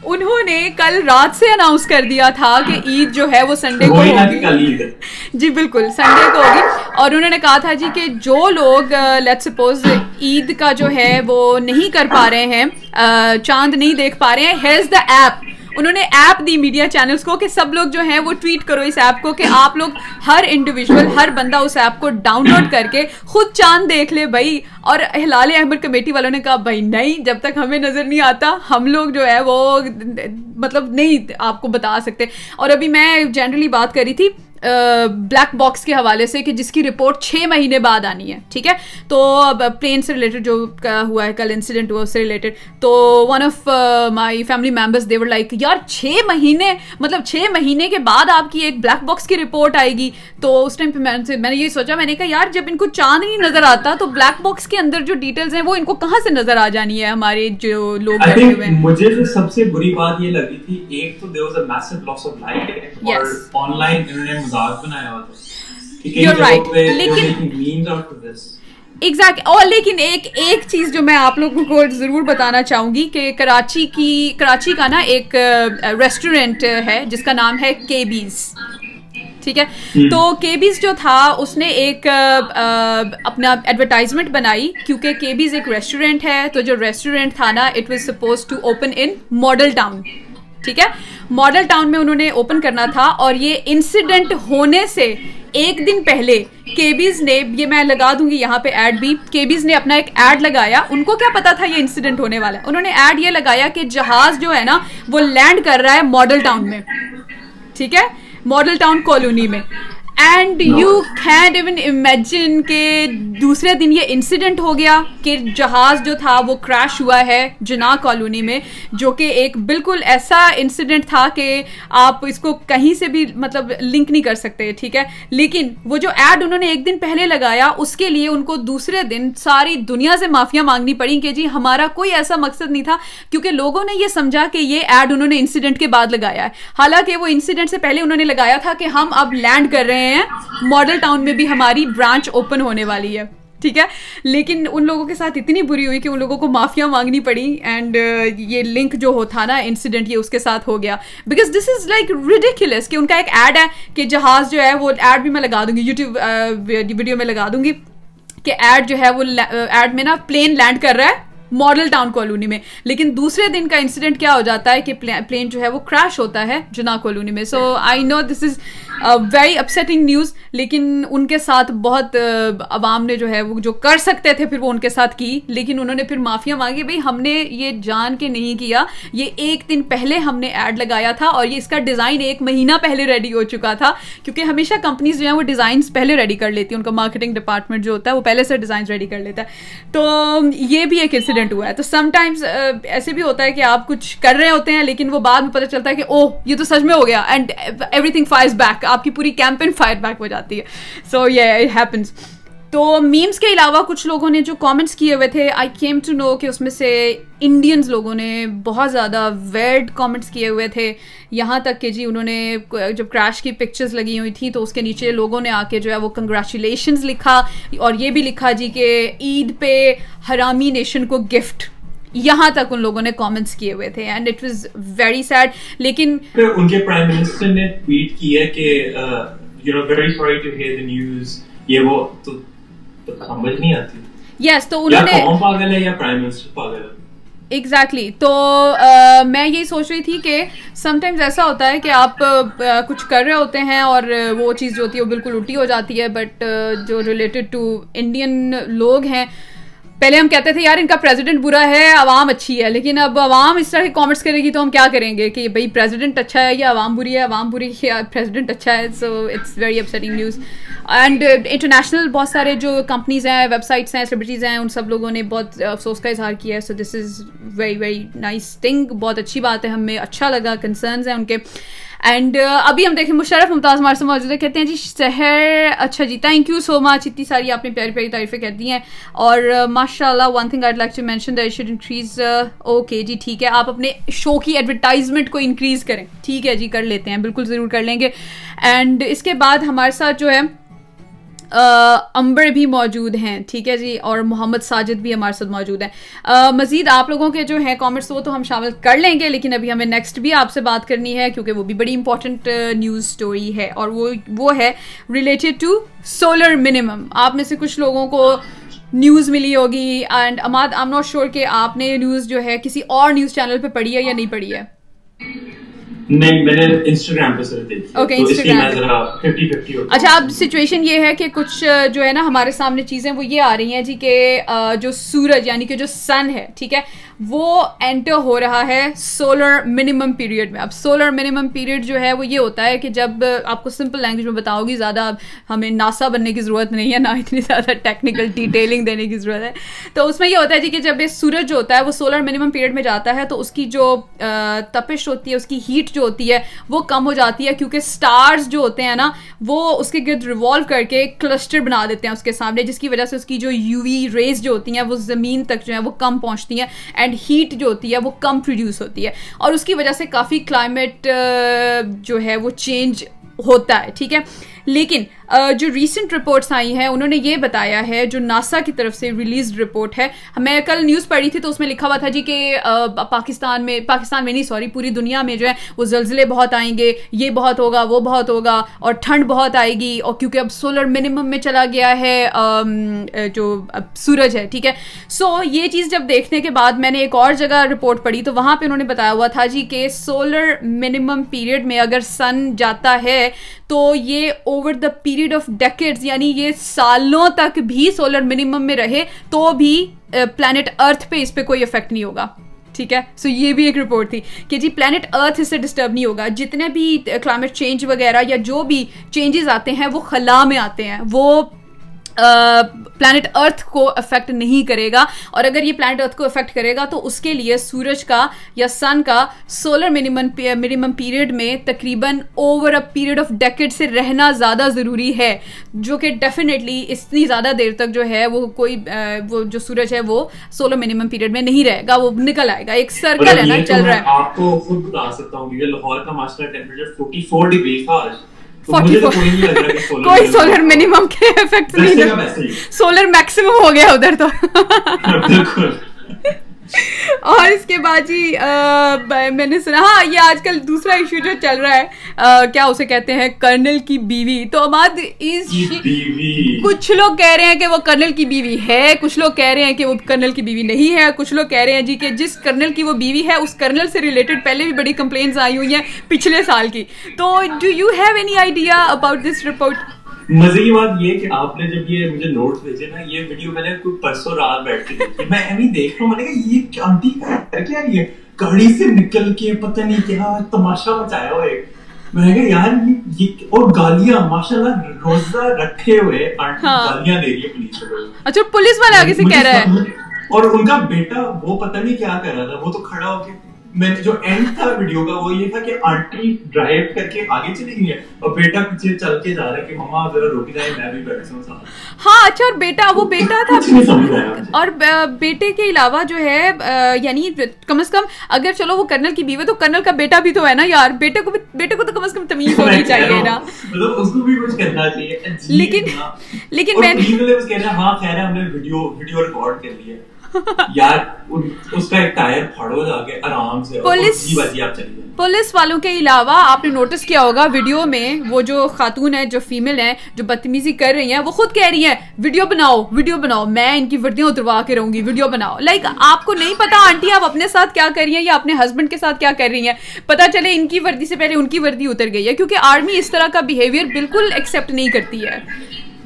انہوں نے کل رات سے اناؤنس کر دیا تھا کہ عید جو ہے وہ سنڈے کو ہوگی۔ جی بالکل سنڈے کو ہوگی۔ اور انہوں نے کہا تھا جی کہ جو لوگ لیٹ سپوز عید کا جو ہے وہ نہیں کر پا رہے ہیں چاند نہیں دیکھ پا رہے ہیں۔ ہیز دا ایپ انہوں نے ایپ دی میڈیا چینلز کو کہ سب لوگ جو ہیں وہ ٹویٹ کرو اس ایپ کو کہ آپ لوگ ہر انڈیویجول ہر بندہ اس ایپ کو ڈاؤن لوڈ کر کے خود چاند دیکھ لے بھائی۔ اور ہلال احمد کمیٹی والوں نے کہا، بھائی نہیں، جب تک ہمیں نظر نہیں آتا، ہم لوگ جو ہے وہ مطلب نہیں آپ کو بتا سکتے۔ اور ابھی میں جنرلی بات کری تھی بلیک باکس کے حوالے سے کہ جس کی رپورٹ چھ مہینے بعد آنی ہے ٹھیک ہے؟ تو پلین سے ریلیٹڈ جو ہوا ہے کل انسیڈنٹ ہوا اس سے ریلیٹڈ تو one of my family members they were like یار چھ مہینے مطلب چھ مہینے کے بعد آپ کی ایک بلیک باکس کی رپورٹ آئے گی. تو اس ٹائم پہ میں نے یہ سوچا میں نے کہا یار جب ان کو چاند نہیں نظر آتا تو بلیک باکس کے اندر جو ڈیٹیلز ہیں وہ ان کو کہاں سے نظر آ جانی ہے؟ ہمارے جو لوگ مجھے جو سب سے بری بات یہ لگی تھی ایک تو there was a massive loss of life اور آن لائن انہوں نے بنایا ہوا اور لیکن ایک ایک چیز جو میں آپ لوگوں کو ضرور بتانا چاہوں گی کہ کراچی کی کراچی کا نا ایک ریسٹورینٹ ہے جس کا نام ہے کے بیز ٹھیک ہے؟ تو کے بیز جو تھا اس نے ایک اپنا ایڈورٹائزمنٹ بنائی۔ کیونکہ کے بیز ایک ریسٹورینٹ ہے تو جو ریسٹورینٹ تھا نا it was suppose to open in Model Town ٹھیک ہے؟ ماڈل ٹاؤن میں انہوں نے اوپن کرنا تھا اور یہ انسیڈنٹ ہونے سے ایک دن پہلے کیبیز نے، یہ میں لگا دوں گی یہاں پہ ایڈ بھی کیبیز نے اپنا ایک ایڈ لگایا۔ ان کو کیا پتا تھا یہ انسیڈنٹ ہونے والا ہے؟ انہوں نے ایڈ یہ لگایا کہ جہاز جو ہے نا، وہ لینڈ کر رہا ہے ماڈل ٹاؤن میں۔ ٹھیک ہے؟ ماڈل ٹاؤن کالونی میں۔ And you can even imagine کہ دوسرے دن یہ انسیڈنٹ ہو گیا کہ جہاز جو تھا وہ کریش ہوا ہے جنا کالونی میں جو کہ ایک بالکل ایسا انسیڈنٹ تھا کہ آپ اس کو کہیں سے بھی مطلب لنک نہیں کر سکتے ٹھیک ہے؟ لیکن وہ جو ایڈ انہوں نے ایک دن پہلے لگایا اس کے لیے ان کو دوسرے دن ساری دنیا سے معافیاں مانگنی پڑی کہ جی ہمارا کوئی ایسا مقصد نہیں تھا کیونکہ لوگوں نے یہ سمجھا کہ یہ ایڈ انہوں نے انسیڈنٹ کے بعد لگایا ہے۔ حالانکہ وہ انسیڈنٹ سے پہلے انہوں نے لگایا تھا کہ ہم اب لینڈ کر رہے ہیں۔ رہے ہیں ماڈل ٹاؤن میں بھی ہماری برانچ اوپن ہونے والی ہے، ٹھیک ہے؟ لیکن ان لوگوں کے ساتھ اتنی بری ہوئی کہ ان لوگوں کو معافیاں مانگنی پڑی اینڈ uh, یہ لنک جو ہو تھا نا انسیڈنٹ یہ اس کے ساتھ ہو گیا۔ Because this is like ridiculous کہ ان کا ایک ایڈ ہے کہ جہاز جو ہے، وہ ایڈ بھی میں لگا دوں گی یوٹیوب ویڈیو uh, میں لگا دوں گی کہ ایڈ جو ہے، وہ ایڈ uh, میں نا پلین لینڈ کر رہا ہے ماڈل ٹاؤن کالونی میں۔ لیکن دوسرے دن کا انسیڈنٹ کیا ہو جاتا ہے کہ پلین جو ہے، وہ کریش ہوتا ہے جنا کالونی میں۔ So I know this is very upsetting news لیکن ان کے ساتھ بہت عوام نے جو ہے، وہ جو کر سکتے تھے، پھر وہ ان کے ساتھ کی۔ لیکن انہوں نے پھر معافیاں مانگی۔ بھائی، ہم نے یہ جان کے نہیں کیا۔ یہ ایک دن پہلے ہم نے ایڈ لگایا تھا اور یہ اس کا ڈیزائن ایک مہینہ پہلے ریڈی ہو چکا تھا۔ کیونکہ ہمیشہ کمپنیز جو ہیں، وہ ڈیزائنس پہلے ریڈی کر لیتی ہیں۔ ان کا مارکیٹنگ ڈپارٹمنٹ جو ہوتا ہے، وہ پہلے سے ڈیزائنس ریڈی کر لیتا ہے۔ تو یہ بھی ایک انسیڈنٹ ہوا ہے۔ تو سم ٹائمس ایسے بھی ہوتا ہے کہ آپ کچھ کر رہے ہوتے ہیں، لیکن وہ بعد میں پتہ چلتا ہے کہ اوہ، یہ تو سچ میں ہو گیا۔ And everything fires back آپ کی پوری کیمپین فائر بیک ہو جاتی ہے. سو یہ ہیپنس تو میمس کے علاوہ کچھ لوگوں نے جو کامنٹس کیے ہوئے تھے آئی کیم ٹو نو کہ اس میں سے انڈینز لوگوں نے بہت زیادہ ویڈ کامنٹس کیے ہوئے تھے. یہاں تک کہ جی انہوں نے جب کریش کی پکچرز لگی ہوئی تھیں تو اس کے نیچے لوگوں نے آ کے جو ہے وہ کنگریچولیشنز لکھا اور یہ بھی لکھا جی کہ عید پہ حرامی نیشن کو گفٹ یہاں تک ان لوگوں نے کامنٹس کیے ہوئے تھے and it was very sad لیکن ان کے پرائم منسٹر نے ٹویٹ کی ہے کہ you know very sorry to hear the news یہ وہ تو سمجھ نہیں آتی. یس تو انہوں نے پاگل ہے یا پرائم منسٹر پاگل ہے؟ ایگزیکٹلی تو میں یہی سوچ رہی تھی کہ سم ٹائمز ایسا ہوتا ہے کہ آپ کچھ کر رہے ہوتے ہیں اور وہ چیز جو ہوتی ہے وہ بالکل الٹی ہو جاتی ہے بٹ جو ریلیٹڈ ٹو انڈین لوگ ہیں پہلے ہم کہتے تھے، یار ان کا پریزیڈنٹ برا ہے، عوام اچھی ہے، لیکن اب عوام اس طرح کے کامنٹس کرے گی تو ہم کیا کریں گے کہ بھائی پریزیڈنٹ اچھا ہے یا عوام بری ہے، عوام بری ہے یا پریزیڈنٹ اچھا ہے so it's very upsetting news and international بہت سارے جو کمپنیز ہیں ویب سائٹس ہیں سیلیبریٹیز ہیں، ان سب لوگوں نے بہت افسوس کا اظہار کیا ہے so this is very very nice thing بہت اچھی بات ہے، ہمیں اچھا لگا کنسرنز ہیں ان کے. اینڈ uh, ابھی ہم دیکھیں مشرف ممتاز ہمارے سے موجود ہے کہتے ہیں جی شہر اچھا جی تھینک یو سو مچ اتنی ساری آپ نے پیاری پیاری تعریفیں کر دی ہیں۔ اور ماشاء اللہ one thing I like to mention that should increase okay جی ٹھیک ہے۔ آپ اپنے شو کی ایڈورٹائزمنٹ کو انکریز کریں۔ ٹھیک ہے جی کر لیتے ہیں، بالکل ضرور کر لیں گے۔ اینڈ اس کے بعد ہمارے ساتھ جو ہے امبر بھی موجود ہیں، ٹھیک ہے جی؟ اور محمد ساجد بھی ہمارے ساتھ موجود ہیں۔ مزید آپ لوگوں کے جو ہیں کامنٹس وہ تو ہم شامل کر لیں گے، لیکن ابھی ہمیں نیکسٹ بھی آپ سے بات کرنی ہے، کیونکہ وہ بھی بڑی امپورٹنٹ نیوز اسٹوری ہے۔ اور وہ وہ ہے ریلیٹڈ ٹو سولر منیمم آپ میں سے کچھ لوگوں کو نیوز ملی ہوگی and Imad I not sure کہ آپ نے نیوز جو ہے کسی اور نیوز چینل پہ پڑھی ہے یا نہیں پڑھی ہے۔ اچھا اب سچویشن یہ ہے کہ کچھ جو ہے نا ہمارے سامنے چیزیں وہ یہ آ رہی ہیں جی کہ جو سورج یعنی کہ جو سن ہے ٹھیک ہے؟ وہ انٹر ہو رہا ہے سولر منیمم پیریڈ میں. اب سولر منیمم پیریڈ جو ہے وہ یہ ہوتا ہے کہ جب آپ کو سمپل لینگویج میں بتاؤ گی، زیادہ ہمیں ناسا بننے کی ضرورت نہیں ہے، نہ اتنی زیادہ ٹیکنیکل ڈیٹیلنگ دینے کی ضرورت ہے۔ تو اس میں یہ ہوتا ہے جی کہ جب یہ سورج جو ہوتا ہے وہ سولر منیمم پیریڈ میں جاتا ہے تو اس کی جو تپش ہوتی ہے، اس کی ہیٹ جو ہوتی ہے وہ کم ہو جاتی ہے کیونکہ اسٹارز جو ہوتے ہیں نا، وہ اس کے گرد ریوالو کر کے کلسٹر بنا دیتے ہیں اس کے سامنے، جس کی وجہ سے اس کی جو یو وی ریز جو ہوتی ہیں وہ زمین تک جو ہے وہ کم پہنچتی ہیں۔ اینڈ ہیٹ جو ہوتی ہے وہ کم پروڈیوس ہوتی ہے اور اس کی وجہ سے کافی کلائمیٹ جو ہے وہ چینج ہوتا ہے، ٹھیک ہے؟ لیکن جو ریسنٹ رپورٹس آئی ہیں، انہوں نے یہ بتایا ہے، جو ناسا کی طرف سے ریلیز رپورٹ ہے، میں کل نیوز پڑھی تھی تو اس میں لکھا ہوا تھا جی کہ پاکستان میں پاکستان میں نہیں سوری پوری دنیا میں جو ہے، وہ زلزلے بہت آئیں گے، یہ بہت ہوگا، وہ بہت ہوگا، اور ٹھنڈ بہت آئے گی، اور کیونکہ اب سولر منیمم میں چلا گیا ہے جو سورج ہے، ٹھیک ہے۔ سو یہ چیز جب دیکھنے کے بعد میں نے ایک اور جگہ رپورٹ پڑھی، تو وہاں پہ انہوں نے بتایا ہوا تھا جی کہ سولر منیمم پیریڈ میں اگر سن جاتا ہے، تو یہ over the period of decades یعنی یہ سالوں تک بھی سولر منیمم میں رہے تو بھی پلانٹ ارتھ پہ اس پہ کوئی افیکٹ نہیں ہوگا ٹھیک ہے سو یہ بھی ایک رپورٹ تھی کہ جی پلانٹ ارتھ اس سے ڈسٹرب نہیں ہوگا جتنے بھی کلائمیٹ چینج وغیرہ یا جو بھی چینجز آتے ہیں، وہ خلا میں آتے ہیں. وہ پلانٹ ارتھ کو افیکٹ نہیں کرے گا۔ اور اگر یہ پلانٹ ارتھ کو افیکٹ کرے گا تو اس کے لیے سورج کا یا سن کا سولر منیمم منیمم پیریڈ میں تقریباً over a period of decade سے رہنا زیادہ ضروری ہے۔ جو کہ ڈیفینیٹلی اتنی زیادہ دیر تک جو ہے وہ کوئی وہ جو سورج ہے وہ سولر منیمم پیریڈ میں نہیں رہے گا۔ وہ نکل آئے گا۔ ایک سرکل ہے نا چل رہا ہے۔ آپ کو خود بتا سکتا ہوں لاہور کا ماسٹر ٹیمپریچر 44 ڈگری تھا کوئی سولر منیمم کے افیکٹ نہیں سولر میکسیمم ہو گیا ادھر تو اور اس کے بعد جی میں نے سنا ہاں یہ آج کل دوسرا ایشو جو چل رہا ہے کیا اسے کہتے ہیں کرنل کی بیوی۔ تو اماد کچھ لوگ کہہ رہے ہیں کہ وہ کرنل کی بیوی ہے کچھ لوگ کہہ رہے ہیں کہ وہ کرنل کی بیوی نہیں ہے کچھ لوگ کہہ رہے ہیں جی کہ جس کرنل کی وہ بیوی ہے اس کرنل سے ریلیٹڈ پہلے بھی بڑی کمپلینس آئی ہوئی ہیں پچھلے سال کی۔ تو do you have any idea about this report مزے کی بات یہ کہ آپ نے جب یہ مجھے نوٹس بھیجے نا یہ ویڈیو میں نے کوئی پرسوں رات بیٹھ کے دیکھی میں ایوی دیکھ رہا ہوں میں نے کہا یہ چاندی کا ہے؟ کیا یہ؟ گاڑی سے نکل کے پتہ نہیں کیا تماشا مچایا ہوا ایک میں نے کہا یار یہ اور گالیاں ماشاءاللہ روزہ رکھے ہوئے گالیاں دے رہی ہے پولیس اچھا پولیس والے آگے سے کہہ رہا ہے۔ اور ان کا بیٹا وہ پتہ نہیں کیا کر رہا تھا وہ تو کھڑا ہو کے میں جو اینڈ تھا ویڈیو کا وہ یہ تھا کہ آنٹی ڈرائیو کر کے آگے چلی گئی ہے اور بیٹا پیچھے چل کے جا رہا ہے کہ مما ذرا روک میں بھی بیٹھ ہوں ساتھ۔ ہاں اچھا اور بیٹا وہ بیٹا تھا۔ اور بیٹے کے علاوہ جو ہے یعنی کم از کم اگر چلو وہ کرنل کی بیوی تو کرنل کا بیٹا بھی تو ہے نا یار۔ بیٹے کو بیٹے کو تو کم از کم تمیز ہونی چاہیے نا۔ مطلب اس کو بھی کچھ کرنا چاہیے۔ لیکن لیکن میں ہاں خیر ہے ہم نے ویڈیو ویڈیو ریکارڈ کر لیا۔ یار اس کا ایک ٹائر پھاڑو جا کے آرام سے پولیس پولیس والوں کے علاوہ آپ نے نوٹس کیا ہوگا ویڈیو میں وہ جو خاتون ہے جو فیمل ہیں جو بدتمیزی کر رہی ہیں وہ خود کہہ رہی ہیں ویڈیو بناؤ ویڈیو بناؤ میں ان کی وردیاں اتروا کے رہوں گی ویڈیو بناؤ لائک آپ کو نہیں پتا آنٹی آپ اپنے ساتھ کیا کر رہی ہیں یا اپنے ہسبینڈ کے ساتھ کیا کر رہی ہیں پتا چلے ان کی وردی سے پہلے ان کی وردی اتر گئی ہے کیونکہ آرمی اس طرح کا بہیویئر بالکل ایکسیپٹ نہیں کرتی ہے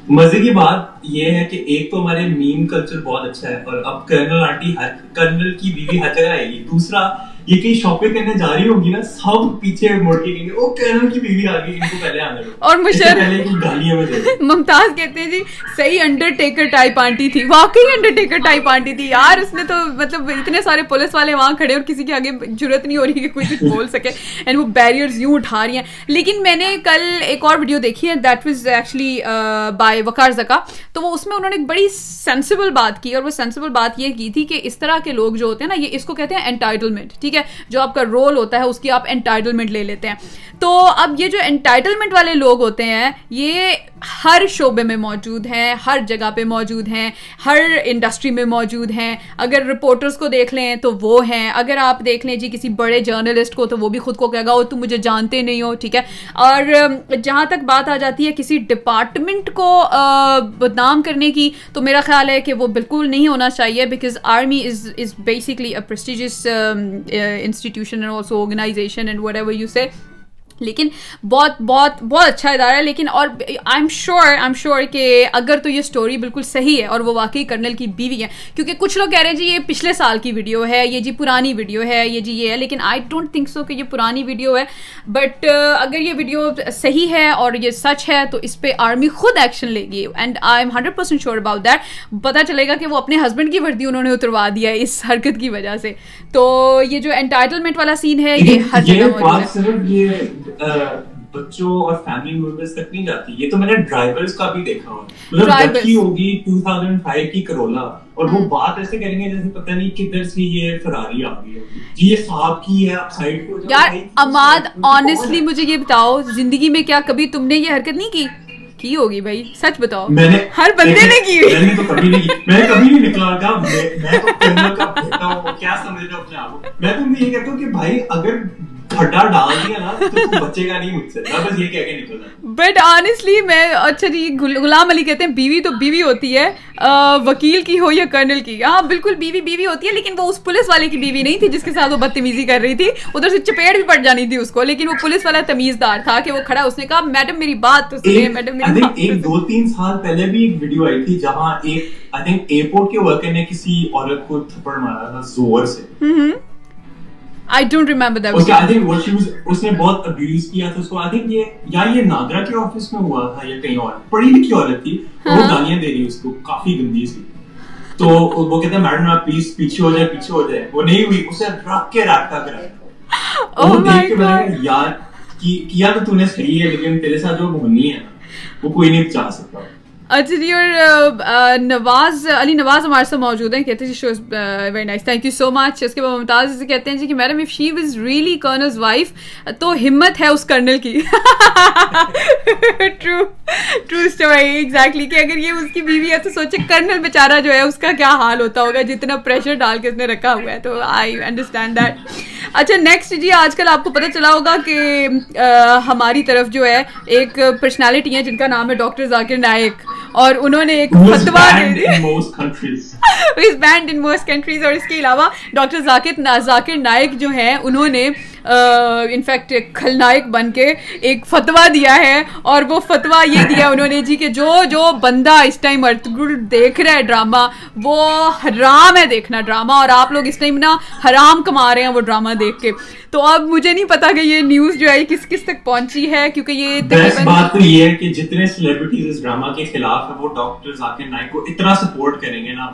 مزے کی بات یہ ہے کہ ایک تو ہمارے میم کلچر بہت اچھا ہے اور اب کرنل آنٹی کرنل کی بیوی ہر جگہ آئے گی۔ دوسرا یہ کہیں شاپنگ کرنے جا رہی ہوگی نا سب پیچھے مڑ کے کہیں گے او کرنل کی بیوی آ گئی ان کو پہلے آنے اور مشر پہلے کی گالیاں دے ممتاز کہتے ہیں جی صحیح انڈر ٹیکر ٹائپ آنٹی تھی۔ واقعی انڈر ٹیکر ٹائپ آنٹی تھی۔ یار اس نے تو مطلب اتنے سارے پولیس والے وہاں کھڑے اور کسی کے آگے ضرورت نہیں ہو رہی کہ کوئی کچھ بول سکے۔ اینڈ وہ بیریئرز یوں اٹھا رہی ہیں۔ لیکن میں نے کل ایک اور ویڈیو دیکھی ہے that was actually by Waqar Zaka تو وہ اس میں انہوں نے ایک بڑی سینسیبل بات کی اور وہ سینسیبل بات یہ کی تھی کہ اس طرح کے لوگ جو ہوتے ہیں نا یہ اس کو کہتے ہیں انٹائٹلمنٹ ٹھیک ہے، جو آپ کا رول ہوتا ہے، اس کی آپ انٹائٹلمنٹ لے لیتے ہیں۔ تو اب یہ جو انٹائٹلمنٹ والے لوگ ہوتے ہیں، یہ ہر شعبے میں موجود ہیں، ہر جگہ پہ موجود ہیں، ہر انڈسٹری میں موجود ہیں۔ اگر رپورٹرس کو دیکھ لیں تو وہ ہیں۔ اگر آپ دیکھ لیں جی کسی بڑے جرنلسٹ کو تو وہ بھی خود کو کہے گا، وہ تم مجھے جانتے نہیں ہو، ٹھیک ہے۔ اور جہاں تک بات آ جاتی ہے کسی ڈپارٹمنٹ کو بدنام کرنے کی، تو میرا خیال ہے کہ وہ بالکل نہیں ہونا چاہیے because army is is basically a prestigious institution and also organisation and whatever you say لیکن بہت بہت بہت اچھا ادارہ ہے لیکن اور I am sure I am sure کہ اگر تو یہ اسٹوری بالکل صحیح ہے اور وہ واقعی کرنل کی بیوی ہے کیونکہ کچھ لوگ کہہ رہے ہیں جی یہ پچھلے سال کی ویڈیو ہے یہ جی پرانی ویڈیو ہے یہ جی یہ ہے لیکن آئی ڈونٹ تھنک سو کہ یہ پرانی ویڈیو ہے۔ بٹ اگر یہ ویڈیو صحیح ہے اور یہ سچ ہے تو اس پہ آرمی خود ایکشن لے گی۔ And I am hundred percent sure about that پتا چلے گا کہ وہ اپنے ہسبینڈ کی وردی انہوں نے اتروا دیا ہے اس حرکت کی وجہ سے۔ تو یہ جو انٹائٹلمنٹ والا سین ہے یہ ہر جگہ موجود ہے۔ بچوں اور فیملی ممبرس تک نہیں جاتی۔ یہ تو میں نے ڈرائیورز کا بھی دیکھا ہوا۔ مطلب جبکی ہوگی 2005 کی کرولا اور وہ بات ایسے کریں گے جیسے پتہ نہیں کدھر سے یہ فراری آ گئی ہوگی۔ جی یہ خواب کی ہے آپ کو یار اماد آنیسٹلی مجھے یہ بتاؤ زندگی میں کیا کبھی تم نے یہ حرکت نہیں کی؟ کی ہوگی بھائی؟ سچ بتاؤ۔ میں نے ہر بندے نے کی میں نے تو کبھی نہیں کی میں کبھی نہیں نکلا۔ تھا میں تو کرنل کا بیٹا ہوں کیا سمجھ رہا ہوں اپنے آپ کو؟ میں تم یہ کہتا ہوں کہ بھائی اگر بٹ آنےسٹلی میں اچھا جی غلام علی کہتے ہیں بیوی تو بیوی ہوتی ہے وکیل کی ہو یا کرنل کی۔ ہاں بالکل بیوی بیوی ہوتی ہے لیکن وہ اس پولیس والے کی بیوی نہیں تھی جس کے ساتھ وہ بدتمیزی کر رہی تھی۔ ادھر سے چپیٹ بھی پڑ جانی تھی اس کو لیکن وہ پولیس والا تمیز دار تھا کہ وہ کھڑا اس نے کہا میڈم میری بات تو سنیے میڈم ایک دو تین سال پہلے بھی ایک ویڈیو آئی تھی جہاں ایک آئی تھنک ایئرپورٹ کے ورکر نے کسی عورت کو تھپڑ مارا تھا زور سے۔ آئی ڈونٹ ریمبر دیٹ اس آئی تھنک اس نے بہت ابیوز کیا تھا اس کو آئی تھنک یہ یا یہ نادرا کے آفس میں ہوا تھا یا کہیں اور پڑھی لکھی عورت تھی وہ گالیاں دے رہی اس کو کافی گندی سی تو وہ کہتے ہیں میڈم آپ پلیز پیچھے ہو جائے پیچھے ہو جائے وہ نہیں ہوئی اسے رکھ کے رکھتا کرایا وہ دیکھ کے میں یار کیا تو تو نے صحیح ہے لیکن تیرے ساتھ جو ہونی ہے وہ کوئی نہیں چاہ سکتا اچھا جی اور نواز علی نواز ہمارے ساتھ موجود ہیں. کہتے ہیں جی show is very nice thank you so much اس کے بعد ممتاز کہتے ہیں جی کہ madam if she was really colonel's wife تو ہمت ہے اس کرنل کی. ٹرو ٹرو اسٹوری ایگزیکٹلی کہ اگر یہ اس کی بیوی ہے تو سوچے کرنل بیچارہ جو ہے اس کا کیا حال ہوتا ہوگا؟ جتنا پریشر ڈال کے اس نے رکھا ہوا ہے. تو آئی انڈرسٹینڈ دیٹ اچھا نیکسٹ جی آج کل آپ کو پتہ چلا ہوگا کہ uh, ہماری طرف جو ہے ایک پرسنالٹی ہے جن کا نام ہے ڈاکٹر ذاکر نائک اور انہوں نے ایک فتوا دے دیا۔ بینڈ ان موسٹ کنٹریز اور اس کے علاوہ ڈاکٹر ذاکر ذاکر نائک جو ہیں انہوں نے انفیکٹ کھل نائک بن کے ایک فتوا دیا ہے اور وہ فتوا یہ دیا انہوں نے جی کہ جو جو بندہ اس ٹائم ارتگل دیکھ رہا ہے ڈرامہ وہ حرام ہے دیکھنا ڈرامہ اور آپ لوگ اس ٹائم نا حرام کما رہے ہیں وہ ڈرامہ دیکھ کے۔ تو اب مجھے نہیں پتا کہ یہ نیوز جو ہے کس کس تک پہنچی ہے کیونکہ یہ بات تو یہ ہے کہ جتنے سیلیبریٹیز اس ڈرامہ کے خلاف ہے وہ ڈاکٹر ذاکر نائک کو اتنا سپورٹ کریں گے نا۔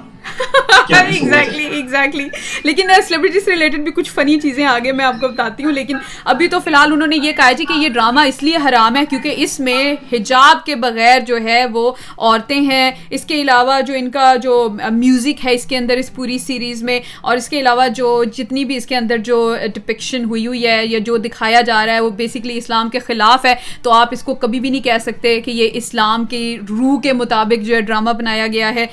ایگزیکٹلی ایگزیکٹلی لیکن سیلیبریٹی سے ریلیٹڈ بھی کچھ فنی چیزیں آگے میں آپ کو بتاتی ہوں لیکن ابھی تو فی الحال انہوں نے یہ کہا جی کہ یہ ڈرامہ اس لیے حرام ہے کیونکہ اس میں حجاب کے بغیر جو ہے وہ عورتیں ہیں۔ اس کے علاوہ جو ان کا جو میوزک ہے اس کے اندر اس پوری سیریز میں اور اس کے علاوہ جو جتنی بھی اس کے اندر جو ڈپکشن ہوئی ہوئی ہے یا جو دکھایا جا رہا ہے وہ بیسکلی اسلام کے خلاف ہے۔ تو آپ اس کو کبھی بھی نہیں کہہ سکتے کہ یہ اسلام کی روح کے مطابق جو ہے ڈرامہ بنایا گیا ہے۔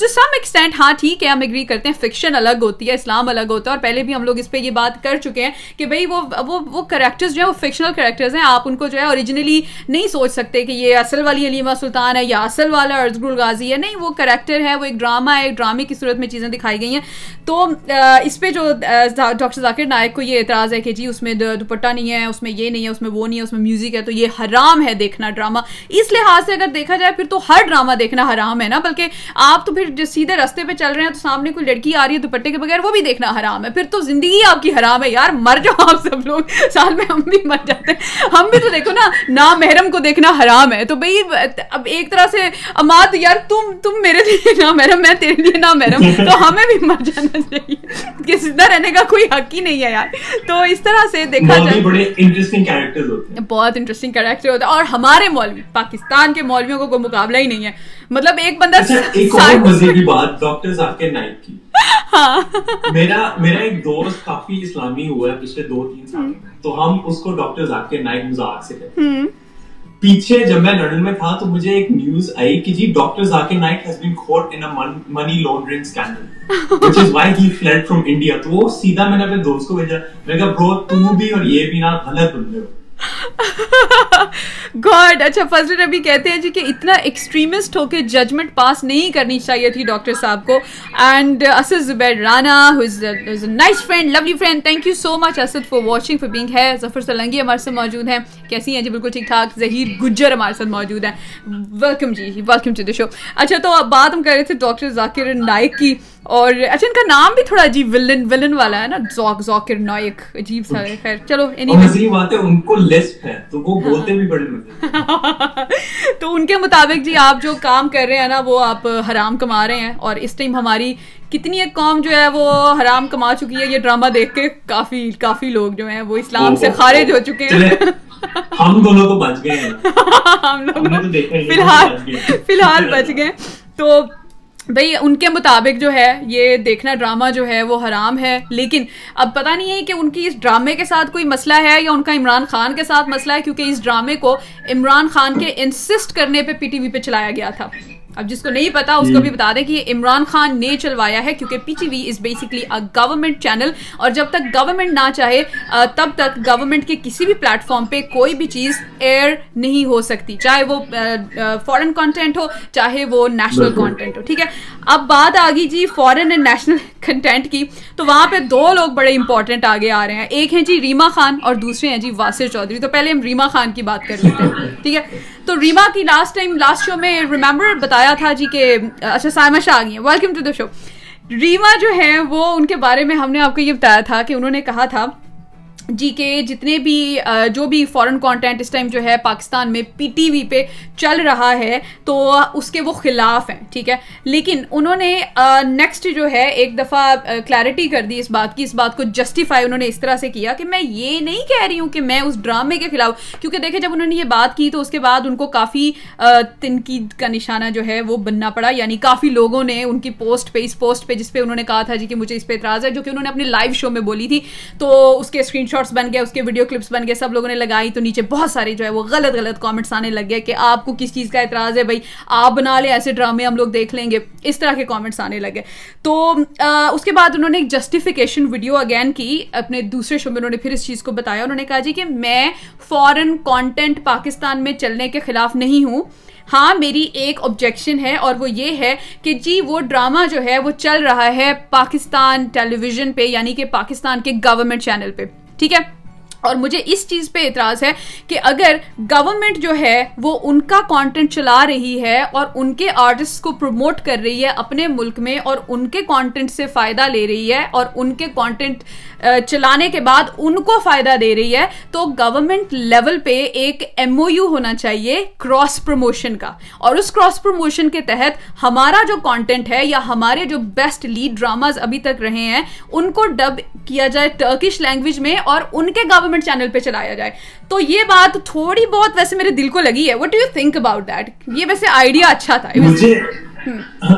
ٹو سم ایکسٹینٹ ہاں ٹھیک ہے، ہم اگری کرتے ہیں فکشن الگ ہوتی ہے، اسلام الگ ہوتا ہے، اور پہلے بھی ہم لوگ اس پہ یہ بات کر چکے ہیں کہ بھائی، وہ وہ وہ کریکٹرز جو ہیں، وہ فکشنل کریکٹرز ہیں، آپ ان کو جو ہے اوریجنلی نہیں سوچ سکتے کہ یہ اصل والی علیمہ سلطان ہے یا اصل والا ارزگ الغازی ہے، نہیں، وہ کریکٹر ہے، وہ ایک ڈرامہ ہے، ایک ڈرامے کی صورت میں چیزیں دکھائی گئی ہیں۔ تو اس پہ جو ڈاکٹر ذاکر نائک کو یہ اعتراض ہے کہ جی اس میں دوپٹہ نہیں ہے، اس میں یہ نہیں ہے، اس میں وہ نہیں ہے، اس میں میوزک ہے، تو یہ حرام ہے دیکھنا ڈرامہ اس لحاظ سے اگر دیکھا جائے، پھر تو ہر ڈرامہ دیکھنا حرام ہے نا، بلکہ آپ تو پھر سیدھے رستے پہ چل رہے ہیں تو سامنے کوئی لڑکی آ رہی ہے دوپٹے کے بغیر وہ بھی دیکھنا حرام ہے۔ پھر تو زندگی آپ کی حرام ہے یار۔ مر جاؤ آپ سب لوگ۔ سال میں ہم بھی مر جاتے ہیں۔ ہم بھی تو دیکھو نا نا محرم کو دیکھنا حرام ہے۔ تو بھائی اب ایک طرح سے اماد یار تم تم میرے لیے نا محرم میں تیرے لیے نا محرم تو ہمیں بھی مر جانا چاہیے۔ کہ سیدھا رہنے کا کوئی حق ہی نہیں ہے یار۔ تو اس طرح سے دیکھا جائے بہت انٹرسٹنگ کیریکٹر ہوتا ہے اور ہمارے مولوی پاکستان کے مولویوں کو کوئی مقابلہ ہی نہیں ہے۔ مطلب ایک بندہ اچھا، مزے کی بات ڈاکٹر ذاکر نائک کی۔ ہاں۔ میرا میرا ایک دوست کافی اسلامی ہوا ہے پچھلے دو تین سال۔ تو ہم اس کو ڈاکٹر ذاکر نائک سے کہتے ہیں۔ پیچھے جب میں لندن میں تھا تو مجھے ایک نیوز آئی کہ جی doctor Zakir Naik has been caught in money laundering scandal which is why he fled from India تو وہ سیدھا میں نے اپنے دوست کو بھیجا۔ میں کہا برو تو بھی اور یہ بھی نا غلط بندے ہو۔ گاڈ اچھا فضل ربی کہتے ہیں جی کہ اتنا ایکسٹریمسٹ ہو کے ججمنٹ پاس نہیں کرنی چاہیے تھی ڈاکٹر صاحب کو۔ And Asad Zubair Rana nice friend lovely friend thank you so much Asad for watching for being here Zafar Salangi ہمارے سے موجود ہیں۔ کیسی ہیں؟ جی بالکل ٹھیک ٹھاک ظہیر گجر ہمارے ساتھ موجود ہیں۔ ویلکم جی ویلکم ٹو دا شو اچھا تو اب بات ہم کر رہے تھے ڈاکٹر ذاکر نائک کی۔ اور اچھا ان کا نام بھی تھوڑا عجیب ولن ولن والا ہے نا؟ زوک زوکر نائک عجیب سا ہے۔ خیر چلو انہی بات ہے ان کو لسپ ہے تو وہ بولتے بھی بڑے مزے تو ان کے مطابق جی آپ جو کام کر رہے ہیں نا وہ آپ حرام کما رہے ہیں۔ اور اس ٹائم ہماری کتنی ایک قوم جو ہے وہ حرام کما چکی ہے یہ ڈرامہ دیکھ کے کافی کافی لوگ جو ہیں وہ اسلام سے خارج ہو چکے ہیں۔ ہم دونوں تو بچ گئے ہم لوگ فی الحال فی الحال بچ گئے۔ تو بھائی ان کے مطابق جو ہے یہ دیکھنا ڈرامہ جو ہے وہ حرام ہے۔ لیکن اب پتہ نہیں ہے کہ ان کی اس ڈرامے کے ساتھ کوئی مسئلہ ہے یا ان کا عمران خان کے ساتھ مسئلہ ہے کیونکہ اس ڈرامے کو عمران خان کے انسسٹ کرنے پہ پی ٹی وی پہ چلایا گیا تھا۔ اب جس کو نہیں پتا اس کو بھی بتا دیں کہ یہ عمران خان نے چلوایا ہے کیونکہ P T V is basically government channel اور جب تک گورنمنٹ نہ چاہے تب تک گورنمنٹ کے کسی بھی پلیٹ فارم پہ کوئی بھی چیز ایئر نہیں ہو سکتی چاہے وہ فورن کانٹینٹ ہو چاہے وہ نیشنل کانٹینٹ ہو ٹھیک ہے؟ اب بات آ گئی جی فورن اینڈ نیشنل کنٹینٹ کی تو وہاں پہ دو لوگ بڑے امپورٹنٹ آگے آ رہے ہیں۔ ایک ہیں جی ریما خان اور دوسرے ہیں جی واسر چودھری۔ تو پہلے ہم ریما خان کی بات کر لیتے ہیں ٹھیک ہے؟ تو ریما کی لاسٹ ٹائم لاسٹ شو میں ریمبر بتایا تھا جی کہ اچھا سائمہ شاہ آ گئی ہیں. Welcome to the show Reema جو ہے وہ ان کے بارے میں ہم نے آپ کو یہ بتایا تھا کہ انہوں نے کہا تھا جی کہ جتنے بھی جو بھی فورن کانٹینٹ اس ٹائم جو ہے پاکستان میں پی ٹی وی پہ چل رہا ہے، تو اس کے وہ خلاف ہیں، ٹھیک ہے؟ لیکن انہوں نے نیکسٹ جو ہے ایک دفعہ کلیئرٹی کر دی اس بات کی، اس بات کو جسٹیفائی انہوں نے اس طرح سے کیا کہ میں یہ نہیں کہہ رہی ہوں کہ میں اس ڈرامے کے خلاف، کیونکہ دیکھیں جب انہوں نے یہ بات کی تو اس کے بعد ان کو کافی تنقید کا نشانہ جو ہے وہ بننا پڑا یعنی کافی لوگوں نے ان کی پوسٹ پہ، اس پوسٹ پہ جس پہ انہوں نے کہا تھا جی کہ مجھے اس پہ اعتراض ہے، جو کہ انہوں نے اپنے لائیو شو میں بولی تھی، تو اس کے اسکرین شاٹ شاٹس بن گئے اس کے ویڈیو کلپس بن گئے سب لوگوں نے لگائی تو نیچے بہت سارے جو ہے وہ غلط غلط کامنٹس آنے لگ گئے کہ آپ کو کس چیز کا اعتراض ہے؟ بھائی آپ بنا لیں ایسے ڈرامے ہم لوگ دیکھ لیں گے۔ اس طرح کے کامنٹس آنے لگے تو آ, اس کے بعد انہوں نے ایک جسٹیفیکیشن ویڈیو اگین کی۔ اپنے دوسرے شو میں انہوں نے پھر اس چیز کو بتایا۔ انہوں نے کہا جی کہ میں فورن کانٹینٹ پاکستان میں چلنے کے خلاف نہیں ہوں۔ ہاں میری ایک آبجیکشن ہے اور وہ یہ ہے کہ جی وہ ڈرامہ جو ہے وہ چل رہا ہے پاکستان ٹیلی ویژن پہ یعنی کہ پاکستان کے گورنمنٹ چینل پہ۔ ٹھیک ہے؟ اور مجھے اس چیز پہ اعتراض ہے کہ اگر گورنمنٹ جو ہے وہ ان کا کانٹینٹ چلا رہی ہے اور ان کے آرٹسٹ کو پروموٹ کر رہی ہے اپنے ملک میں اور ان کے کانٹینٹ سے فائدہ لے رہی ہے اور ان کے کانٹینٹ چلانے کے بعد ان کو فائدہ دے رہی ہے، تو گورنمنٹ لیول پہ ایک ایم او یو ہونا چاہیے کراس پروموشن کا۔ اور اس کراس پروموشن کے تحت ہمارا جو کانٹینٹ ہے یا ہمارے جو بیسٹ لیڈ ڈراماز ابھی تک رہے ہیں، ان کو ڈب کیا جائے ٹرکش لینگویج میں اور ان کے گورنمنٹ چینل پہ چلایا جائے تو یہ بات تھوڑی بہت ویسے میرے دل کو لگی ہے. What do you think about that یہ ویسے آئیڈیا اچھا تھا.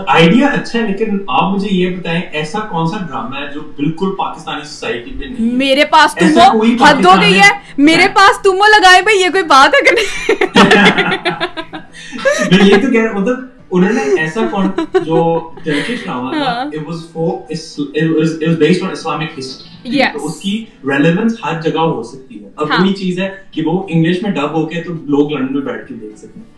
آئیڈیا اچھا ہے لیکن آپ مجھے یہ بتائیں ایسا کون سا ڈرامہ ہے جو بالکل پاکستانی سوسائٹی پہ نہیں میرے پاس تمو حد ہو گئی ہے. میرے پاس تمو لگائے بھائی یہ کوئی بات ہے کہ نہیں؟ یہ تو کہہ مطلب انہوں نے ایسا جو ٹرکش ڈرامہ تھا it was for it was based on Islamic history تو اس کی ریلیونس ہر جگہ ہو سکتی ہے۔ اب وہی چیز ہے کہ وہ انگلش میں ڈب ہو کے تو لوگ لندن میں بیٹھ کے دیکھ سکتے ہیں۔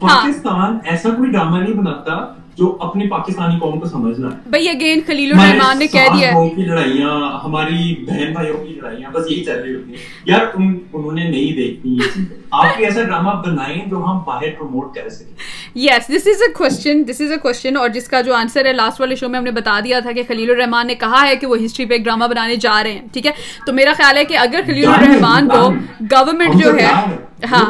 پاکستان ایسا کوئی ڈرامہ نہیں بناتا جو اپنی پاکستانی قوم کو سمجھنا۔ بھائی اگین خلیل الرحمان نے کہہ دیا کی لڑائیاں ہماری بہن بھائیوں کی لڑائیاں بس یہی چل رہی ہوتی ہیں۔ یار انہوں نے نہیں دیکھنی آپ بھی ایسا ڈرامہ بنائیں جو ہم باہر پروموٹ کر سکیں۔ یس دس از a question this is a question اور جس کا جو آنسر ہے لاسٹ والے شو میں ہم نے بتا دیا تھا کہ خلیل الرحمان نے کہا ہے کہ وہ ہسٹری پہ ایک ڈرامہ بنانے جا رہے ہیں ٹھیک ہے؟ تو میرا خیال ہے کہ اگر خلیل الرحمان کو گورنمنٹ جو ہے ہاں۔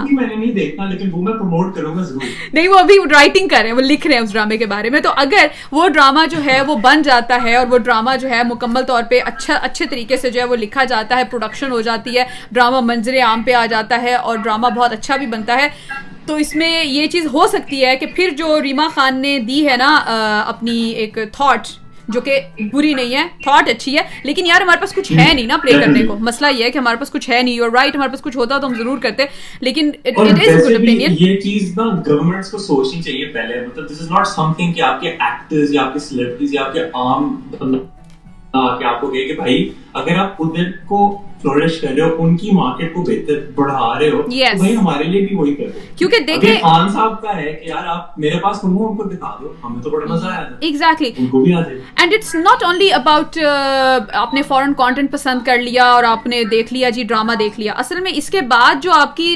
نہیں وہ ابھی رائٹنگ کر رہے ہیں وہ لکھ رہے ہیں اس ڈرامے کے بارے میں۔ تو اگر وہ ڈرامہ جو ہے وہ بن جاتا ہے اور وہ ڈرامہ جو ہے مکمل طور پہ اچھا اچھے طریقے سے جو ہے وہ لکھا جاتا ہے پروڈکشن ہو جاتی ہے ڈرامہ منظر عام پہ آ جاتا ہے اور ڈرامہ بہت اچھا بھی بنتا ہے۔ تو اس میں یہ چیز ہو سکتی ہے کہ پھر جو ریما خان نے دی ہے نا اپنی ایک تھاٹ جو کہ بری نہیں ہے تھاٹ اچھی ہے لیکن یار ہمارے پاس کچھ ہے نہیں نا پلے کرنے کو۔ مسئلہ یہ ہے کہ ہمارے پاس کچھ ہے نہیں اور رائٹ ہمارے پاس کچھ ہوتا تو ہم ضرور کرتے لیکن یہ چیز نا گورنمنٹ کو سوچنی چاہیے پہلے۔ مطلب دس از ناٹ سم تھنگ کہ آپ کے ایکٹرز یا آپ کے سیلیبریٹیز یا آپ کے عام کہ آپ کو کہ بھائی اگر آپ ادھر کو فلورش کر رہے ہو ان کی مارکیٹ کو بہتر بڑھا رہے ہو yes. بھائی ہمارے لیے بھی وہی کیونکہ دیکھیں خان صاحب کا ہے کہ یار آپ میرے پاس ان کو دکھا دو ہمیں تو بڑا مزہ آیا ایگزیکٹلی ان کو بھی آ جائے and it's not only about آپ نے فورن کانٹینٹ پسند کر لیا اور آپ نے دیکھ لیا جی ڈرامہ دیکھ لیا اصل میں اس کے بعد جو آپ کی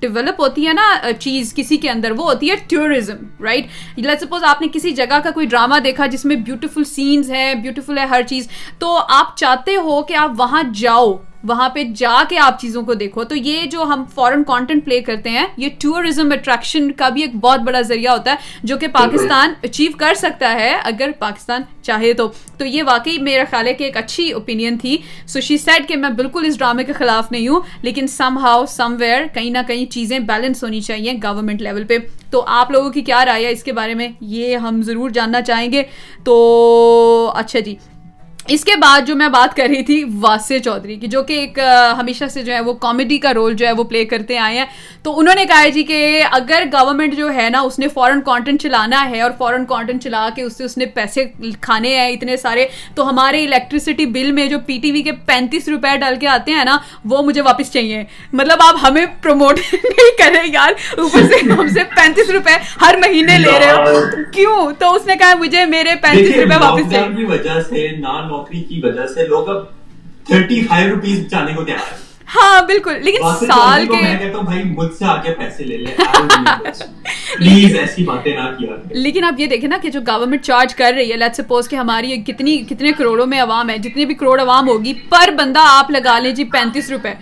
ڈیولپ ہوتی ہے نا چیز کسی کے اندر وہ ہوتی ہے ٹورزم رائٹ لیٹ سپوز آپ نے کسی جگہ کا کوئی ڈرامہ دیکھا جس میں بیوٹیفل سینس ہے بیوٹیفل ہے ہر چیز تو آپ چاہتے ہو کہ آپ وہاں جاؤ وہاں پہ جا کے آپ چیزوں کو دیکھو۔ تو یہ جو ہم فورن کانٹینٹ پلے کرتے ہیں یہ ٹورزم اٹریکشن کا بھی ایک بہت بڑا ذریعہ ہوتا ہے جو کہ پاکستان اچیو کر سکتا ہے اگر پاکستان چاہے تو۔ تو یہ واقعی میرا خیال ہے کہ ایک اچھی اوپینین تھی۔ سو شی سیٹ کہ میں بالکل اس ڈرامے کے خلاف نہیں ہوں لیکن سم ہاؤ سم ویئر کہیں نہ کہیں چیزیں بیلنس ہونی چاہیے گورنمنٹ لیول پہ۔ تو آپ لوگوں کی کیا رائے ہے اس کے بارے میں یہ ہم ضرور جاننا چاہیں گے۔ تو اچھا جی۔ اس کے بعد جو میں بات کر رہی تھی واسع چودھری کی جو کہ ایک ہمیشہ سے جو ہے وہ کامیڈی کا رول جو ہے وہ پلے کرتے آئے ہیں۔ تو انہوں نے کہا جی کہ اگر گورنمنٹ جو ہے نا اس نے فورن کانٹینٹ چلانا ہے اور فورن کانٹینٹ چلا کے اس سے اس نے پیسے کھانے ہیں اتنے سارے تو ہمارے الیکٹریسٹی بل میں جو پی ٹی وی کے پینتیس روپے ڈال کے آتے ہیں نا وہ مجھے واپس چاہیے۔ مطلب آپ ہمیں پروموٹ نہیں کریں یار اوپر سے ہم سے پینتیس روپے ہر مہینے لے رہے ہو۔ کیوں؟ تو اس نے کہا مجھے میرے پینتیس روپے واپس چاہیے۔ نوکری کی وجہ سے لوگ اب تھرٹی فائیو روپیز جانے کو تیار ہیں ہاں بالکل لیکن سال کے میں کہتا ہوں بھائی مجھ سے آگے پیسے لے لے پلیز ایسی باتیں نہ کیا لیکن آپ یہ دیکھیں نا کہ جو گورنمنٹ چارج کر رہی ہے لیٹ سپوز کہ ہماری کتنی کتنے کروڑوں میں عوام ہے جتنی بھی کروڑ عوام ہوگی پر بندہ آپ لگا لیں جی پینتیس روپے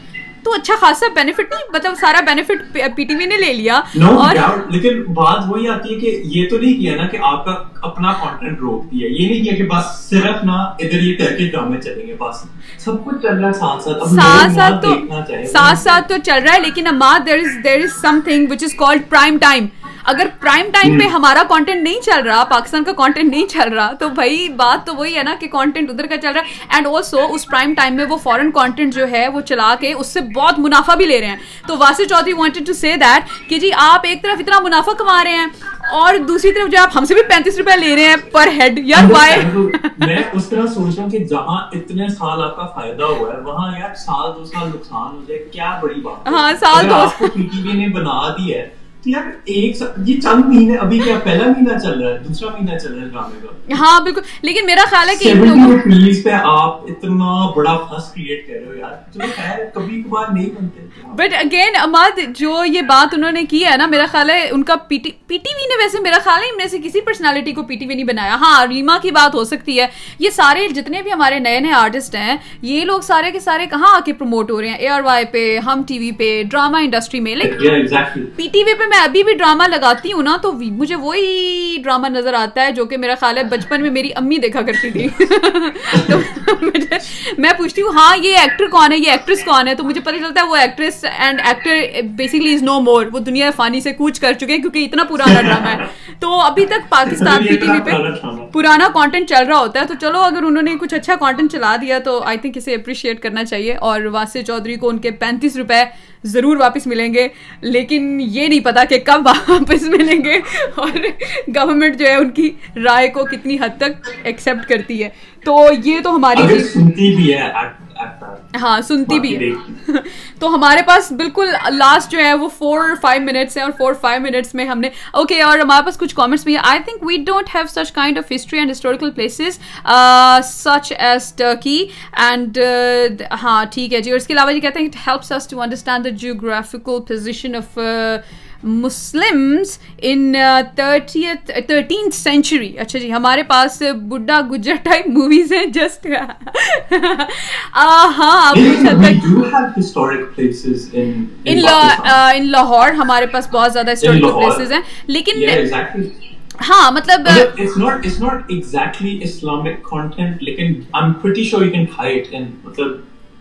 تو اچھا خاصا بینیفٹ نہیں مطلب سارا بینیفٹ پی ٹی وی نے لے لیا اور لیکن بات وہی آتی ہے کہ یہ تو نہیں کیا نا کہ آپ کا اپنا کانٹینٹ روک دیا یہ نہیں کیا کہ بس صرف نا ادھر یہ کر کے ڈرامے چلیں گے بس۔ سب کچھ چل رہا ہے ساتھ ساتھ۔ ساتھ ساتھ تو ساتھ ساتھ تو چل رہا ہے لیکن اما there is there is something which is called prime time اگر پرائم ٹائم پہ ہمارا کانٹینٹ نہیں چل رہا پاکستان کا کانٹینٹ نہیں چل رہا تو بھائی بات تو وہی ہے نا کہ کانٹینٹ ادھر کا چل رہا ہے۔ اینڈ آلسو اس پرائم ٹائم میں وہ فورن کانٹینٹ جو ہے وہ چلا کے اس سے بہت منافع بھی لے رہے ہیں۔ تو Wasi Chaudhry wanted to say that کہ جی آپ ایک طرف اتنا منافع کما رہے ہیں اور دوسری طرف جو آپ ہم سے بھی پینتیس روپے لے رہے ہیں پر ہیڈ یار وائے میں اس طرح سوچ رہا ہوں کہ جہاں اتنے سال آپ کا فائدہ ہوا ہے وہاں یار سال دو سال نقصان ہو جائے کیا بڑی بات ہاں سال دو ٹی وی نے بنا دی ہے ہاں بالکل۔ لیکن میرا خیال ہے کہ بٹ اگین اماد جو یہ بات انہوں نے کی ہے نا میرا خیال ہے ان کا پی ٹی پی ٹی وی نے ویسے میرا خیال ہے ان میں سے کسی پرسنالٹی کو پی ٹی وی نہیں بنایا۔ ہاں ریما کی بات ہو سکتی ہے۔ یہ سارے جتنے بھی ہمارے نئے نئے آرٹسٹ ہیں یہ لوگ سارے کے سارے کہاں آ کے پروموٹ ہو رہے ہیں؟ اے آر وائی پہ ہم ٹی وی پہ ڈراما انڈسٹری میں لیکن پی ٹی وی پہ میں ابھی بھی ڈراما لگاتی ہوں نا تو مجھے وہی ڈراما نظر آتا ہے جو کہ میرا خیال ہے بچپن میں میری امی دیکھا کرتی تھی۔ تو میں پوچھتی ہوں ہاں یہ ایکٹر کون ہے؟ یہ ایکٹریس کون ہے؟ تو مجھے پتہ چلتا ہے وہ actress and actor basically is no more وہ دنیا فانی سے کوچ کر چکے ہیں کیونکہ اتنا پرانا ڈراما ہے۔ تو ابھی تک پاکستان پی ٹی وی پہ پرانا کانٹینٹ چل رہا ہوتا ہے۔ تو چلو، اگر انہوں نے کچھ اچھا کانٹینٹ چلا دیا تو آئی تھنک اسے اپریشیٹ کرنا چاہیے۔ اور واسع چودھری کو ان کے پینتیس روپے ضرور واپس ملیں گے، لیکن یہ نہیں پتا کہ کب واپس ملیں گے اور گورنمنٹ جو ہے ان کی رائے کو کتنی حد تک ایکسیپٹ کرتی ہے۔ تو یہ تو ہماری سنتی بھی ہے ہاں سنتی بھی ہے۔ تو ہمارے پاس بالکل لاسٹ جو ہے وہ فور فائیو منٹس ہیں اور فور فائیو منٹس میں ہم نے اوکے اور ہمارے پاس کچھ کامنٹس بھی ہیں۔ I think we don't have such kind of history and historical places such as Turkey and ہاں ٹھیک ہے جی۔ اور اس کے علاوہ یہ کہتے ہیں it helps us to understand the geographical position of Muslims in thirtieth thirteenth century اچھا جی ہمارے پاس بڈھا گجر ٹائپ موویز ہیں جسٹ ہاں ان لاہور ہمارے پاس بہت زیادہ ہسٹوریکل پلیسز ہیں لیکن ہاں مطلب ہاں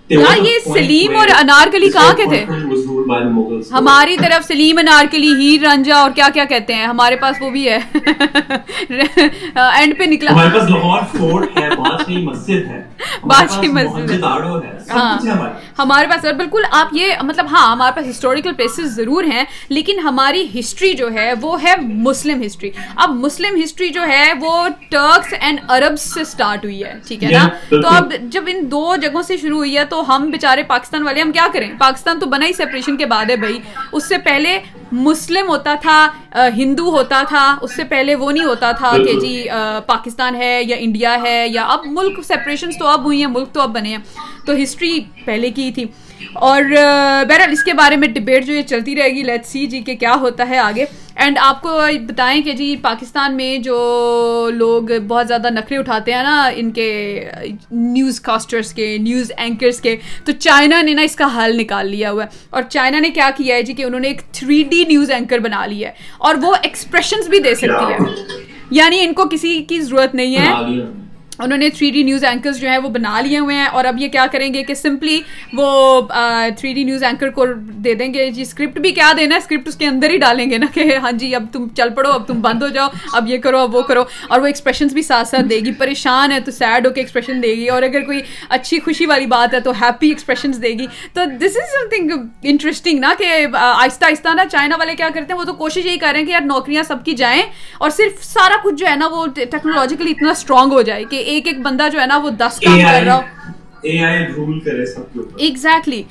یہ سلیم اور انارکلی کہاں کے تھے ہماری طرف سلیم انارکلی ہیر رانجا اور کیا کیا کہتے ہیں؟ ہمارے پاس وہ بھی ہے۔ اینڈ پہ نکلا۔ بادشاہی مسجد ہاں۔ ہمارے پاس۔ بالکل آپ یہ مطلب ہاں ہمارے پاس ہسٹوریکل پلیسز ضرور ہیں لیکن ہماری ہسٹری جو ہے وہ ہے مسلم ہسٹری اب مسلم ہسٹری جو ہے وہ ٹرکس اینڈ عرب سے اسٹارٹ ہوئی ہے ٹھیک ہے نا؟ تو اب جب ان دو جگہوں سے شروع ہوئی ہے تو ہم بےچارے پاکستان والے ہم کیا کریں؟ پاکستان تو بنا ہی سیپریشن کے بعد ہے بھائی۔ اس سے پہلے مسلم ہوتا تھا ہندو ہوتا تھا اس سے پہلے وہ نہیں ہوتا تھا کہ جی پاکستان ہے یا انڈیا ہے یا اب ملک سیپریشن تو اب ہوئی ہیں ملک تو اب بنے ہیں۔ تو ہسٹری پہلے کی تھی۔ اور بہرحال اس کے بارے میں ڈبیٹ جو یہ چلتی رہے گی لیٹ سی جی کہ کیا ہوتا ہے آگے۔ اینڈ آپ کو بتائیں کہ جی پاکستان میں جو لوگ بہت زیادہ نخرے اٹھاتے ہیں نا ان کے نیوز کاسٹرس کے نیوز اینکرس کے تو چائنا نے نا اس کا حل نکال لیا ہوا ہے۔ اور چائنا نے کیا کیا ہے جی کہ انہوں نے ایک تھری ڈی نیوز اینکر بنا لی ہے۔ اور وہ ایکسپریشنز بھی دے سکتی ہے۔ یعنی ان کو کسی کی ضرورت نہیں ہے۔ انہوں نے تھری ڈی نیوز اینکرز جو ہیں وہ بنا لیے ہوئے ہیں اور اب یہ کیا کریں گے کہ سمپلی وہ تھری ڈی نیوز اینکر کو دے دیں گے۔ جی اسکرپٹ بھی کیا دینا ہے؟ اسکرپٹ اس کے اندر ہی ڈالیں گے نا کہ ہاں جی اب تم چل پڑو، اب تم بند ہو جاؤ، اب یہ کرو، اب وہ کرو۔ اور وہ ایکسپریشنس بھی ساتھ ساتھ دے گی۔ پریشان ہے تو سیڈ ہو کے ایکسپریشن دے گی۔ اور اگر کوئی اچھی خوشی والی بات ہے تو ہیپی ایکسپریشنس دے گی۔ تو دس از سم تھنگ انٹرسٹنگ نا کہ آہستہ آہستہ نا چائنا والے کیا کرتے ہیں؟ وہ تو کوشش یہی کر رہے ہیں کہ یار نوکریاں سب کی جائیں اور صرف سارا کچھ جو ہے نا وہ ٹیکنالوجیکلی اتنا اسٹرانگ ہو جائے کہ ایک ایک بندہ جو ہے نا وہ دس کام کر رہا ایگزیکٹلی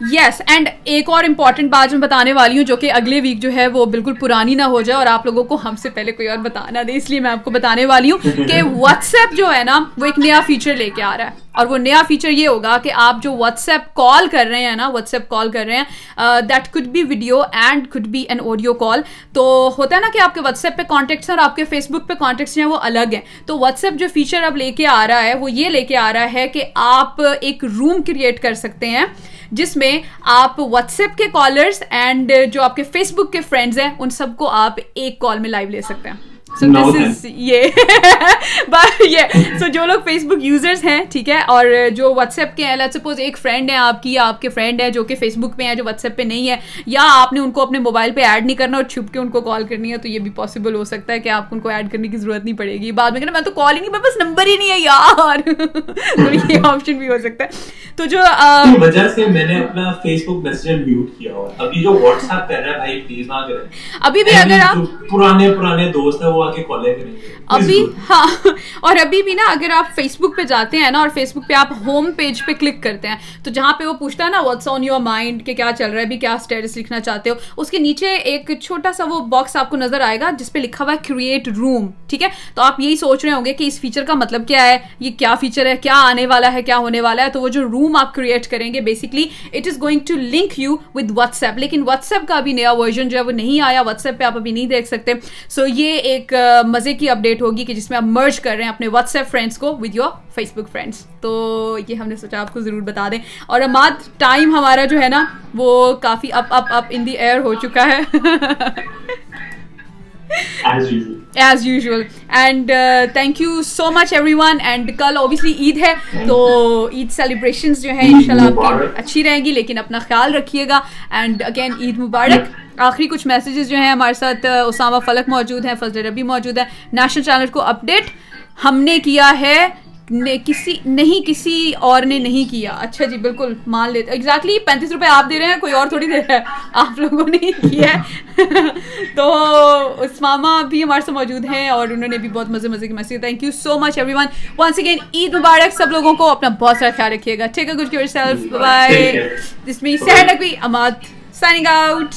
یس اینڈ ایک اور امپورٹنٹ بات میں بتانے والی ہوں جو کہ اگلے ویک جو ہے وہ بالکل پرانی نہ ہو جائے اور آپ لوگوں کو ہم سے پہلے کوئی اور بتانا دے، اس لیے میں آپ کو بتانے والی ہوں کہ واٹس ایپ جو ہے نا، وہ ایک نیا فیچر لے کے آ رہا ہے۔ اور وہ نیا فیچر یہ ہوگا کہ آپ جو واٹس ایپ کال کر رہے ہیں نا واٹس ایپ کال کر رہے ہیں that could be video and could be an audio call تو ہوتا ہے نا کہ آپ کے واٹس ایپ پہ کانٹیکٹس ہیں اور آپ کے فیس بک پہ کانٹیکٹس ہیں وہ الگ ہیں۔ تو واٹس ایپ جو فیچر اب لے کے آ رہا ہے، وہ یہ لے کے آ رہا ہے کہ آپ ایک روم کریٹ کر سکتے ہیں۔ جس میں آپ واٹس ایپ کے کالرس اینڈ جو آپ کے فیس بک کے فرینڈز ہیں، ان سب کو آپ ایک کال میں لائیو لے سکتے ہیں۔ سو دس از یہ۔ سو جو لوگ فیس بک یوزرس ہیں ٹھیک ہے اور جو واٹس ایپ کے ہیں لیٹ سپوز ایک فرینڈ ہے آپ کی آپ کے فرینڈ ہے جو کہ فیس بک پہ ہیں جو واٹس ایپ پہ نہیں ہے یا آپ نے ان کو اپنے موبائل پہ ایڈ نہیں کرنا اور چھپ کے ان کو کال کرنی ہے تو یہ بھی پاسبل ہو سکتا ہے کہ آپ ان کو ایڈ کرنے کی ضرورت نہیں پڑے گی۔ بعد میں کہنا میں تو کال ہی نہیں بس نمبر ہی نہیں ہے یار۔ تو یہ آپشن بھی ہو سکتا ہے۔ تو جو وجہ سے میں نے اپنا فیس بک میسنجر میوٹ کیا ہوا۔ ابھی جو واٹس ایپ کر رہا ہے بھائی پلیز نہ کریں۔ ابھی بھی اگر آپ پرانے پرانے دوست ہیں وہ ابھی ہاں اور ابھی بھی نا اگر آپ فیس بک پہ جاتے ہیں نا اور فیس بک پہ آپ ہوم پیج پہ کلک کرتے ہیں تو جہاں پہ وہ پوچھتا ہے نا واٹس آن یور مائنڈ کہ کیا چل رہا ہے ابھی کیا اسٹیٹس لکھنا چاہتے ہو اس کے نیچے ایک چھوٹا سا وہ باکس آپ کو نظر آئے گا جس پہ لکھا ہوا ہے کریٹ روم ٹھیک ہے؟ تو آپ یہی سوچ رہے ہوں گے کہ اس فیچر کا مطلب کیا ہے یہ کیا فیچر ہے کیا آنے والا ہے کیا ہونے والا ہے؟ تو وہ جو روم آپ کریٹ کریں گے basically it is going to link you with WhatsApp لیکن واٹس ایپ کا ابھی نیا ورژن جو ہے وہ نہیں آیا واٹس ایپ پہ آپ ابھی نہیں دیکھ سکتے۔ سو یہ ایک مزے کی اپڈیٹ ہوگی کہ جس میں آپ مرج کر رہے ہیں اپنے واٹس ایپ فرینڈس کو with your Facebook friends تو یہ ہم نے سوچا آپ کو ضرور بتا دیں۔ اور اماد ٹائم ہمارا جو ہے نا، وہ کافی اپ اپ اپ ان دی ایئر ہو چکا ہے۔ As usual and thank you so much everyone and کل اوبیسلی عید ہے تو عید سیلیبریشنز جو ہیں ان شاء اللہ آپ کی اچھی رہیں گی لیکن اپنا خیال رکھیے گا. اینڈ اگین عید مبارک. آخری کچھ میسیجز جو ہیں ہمارے ساتھ اسامہ فلک موجود ہیں فضل ربی موجود ہیں. نیشنل چینل کو اپڈیٹ ہم نے کیا ہے. کسی نہیں کسی اور نے نہیں کیا۔ اچھا جی بالکل مان لیتے ایگزیکٹلی پینتیس روپے آپ دے رہے ہیں کوئی اور تھوڑی دے رہا ہے۔ آپ لوگوں نے کیا ہے۔ تو اسماما بھی ہمارے سے موجود ہیں اور انہوں نے بھی بہت مزے مزے کی message thank you so much everyone once again Eid مبارک سب لوگوں کو اپنا بہت سارا خیال رکھیے گا۔ ٹھیک ہے good yourself bye this me said Imad signing out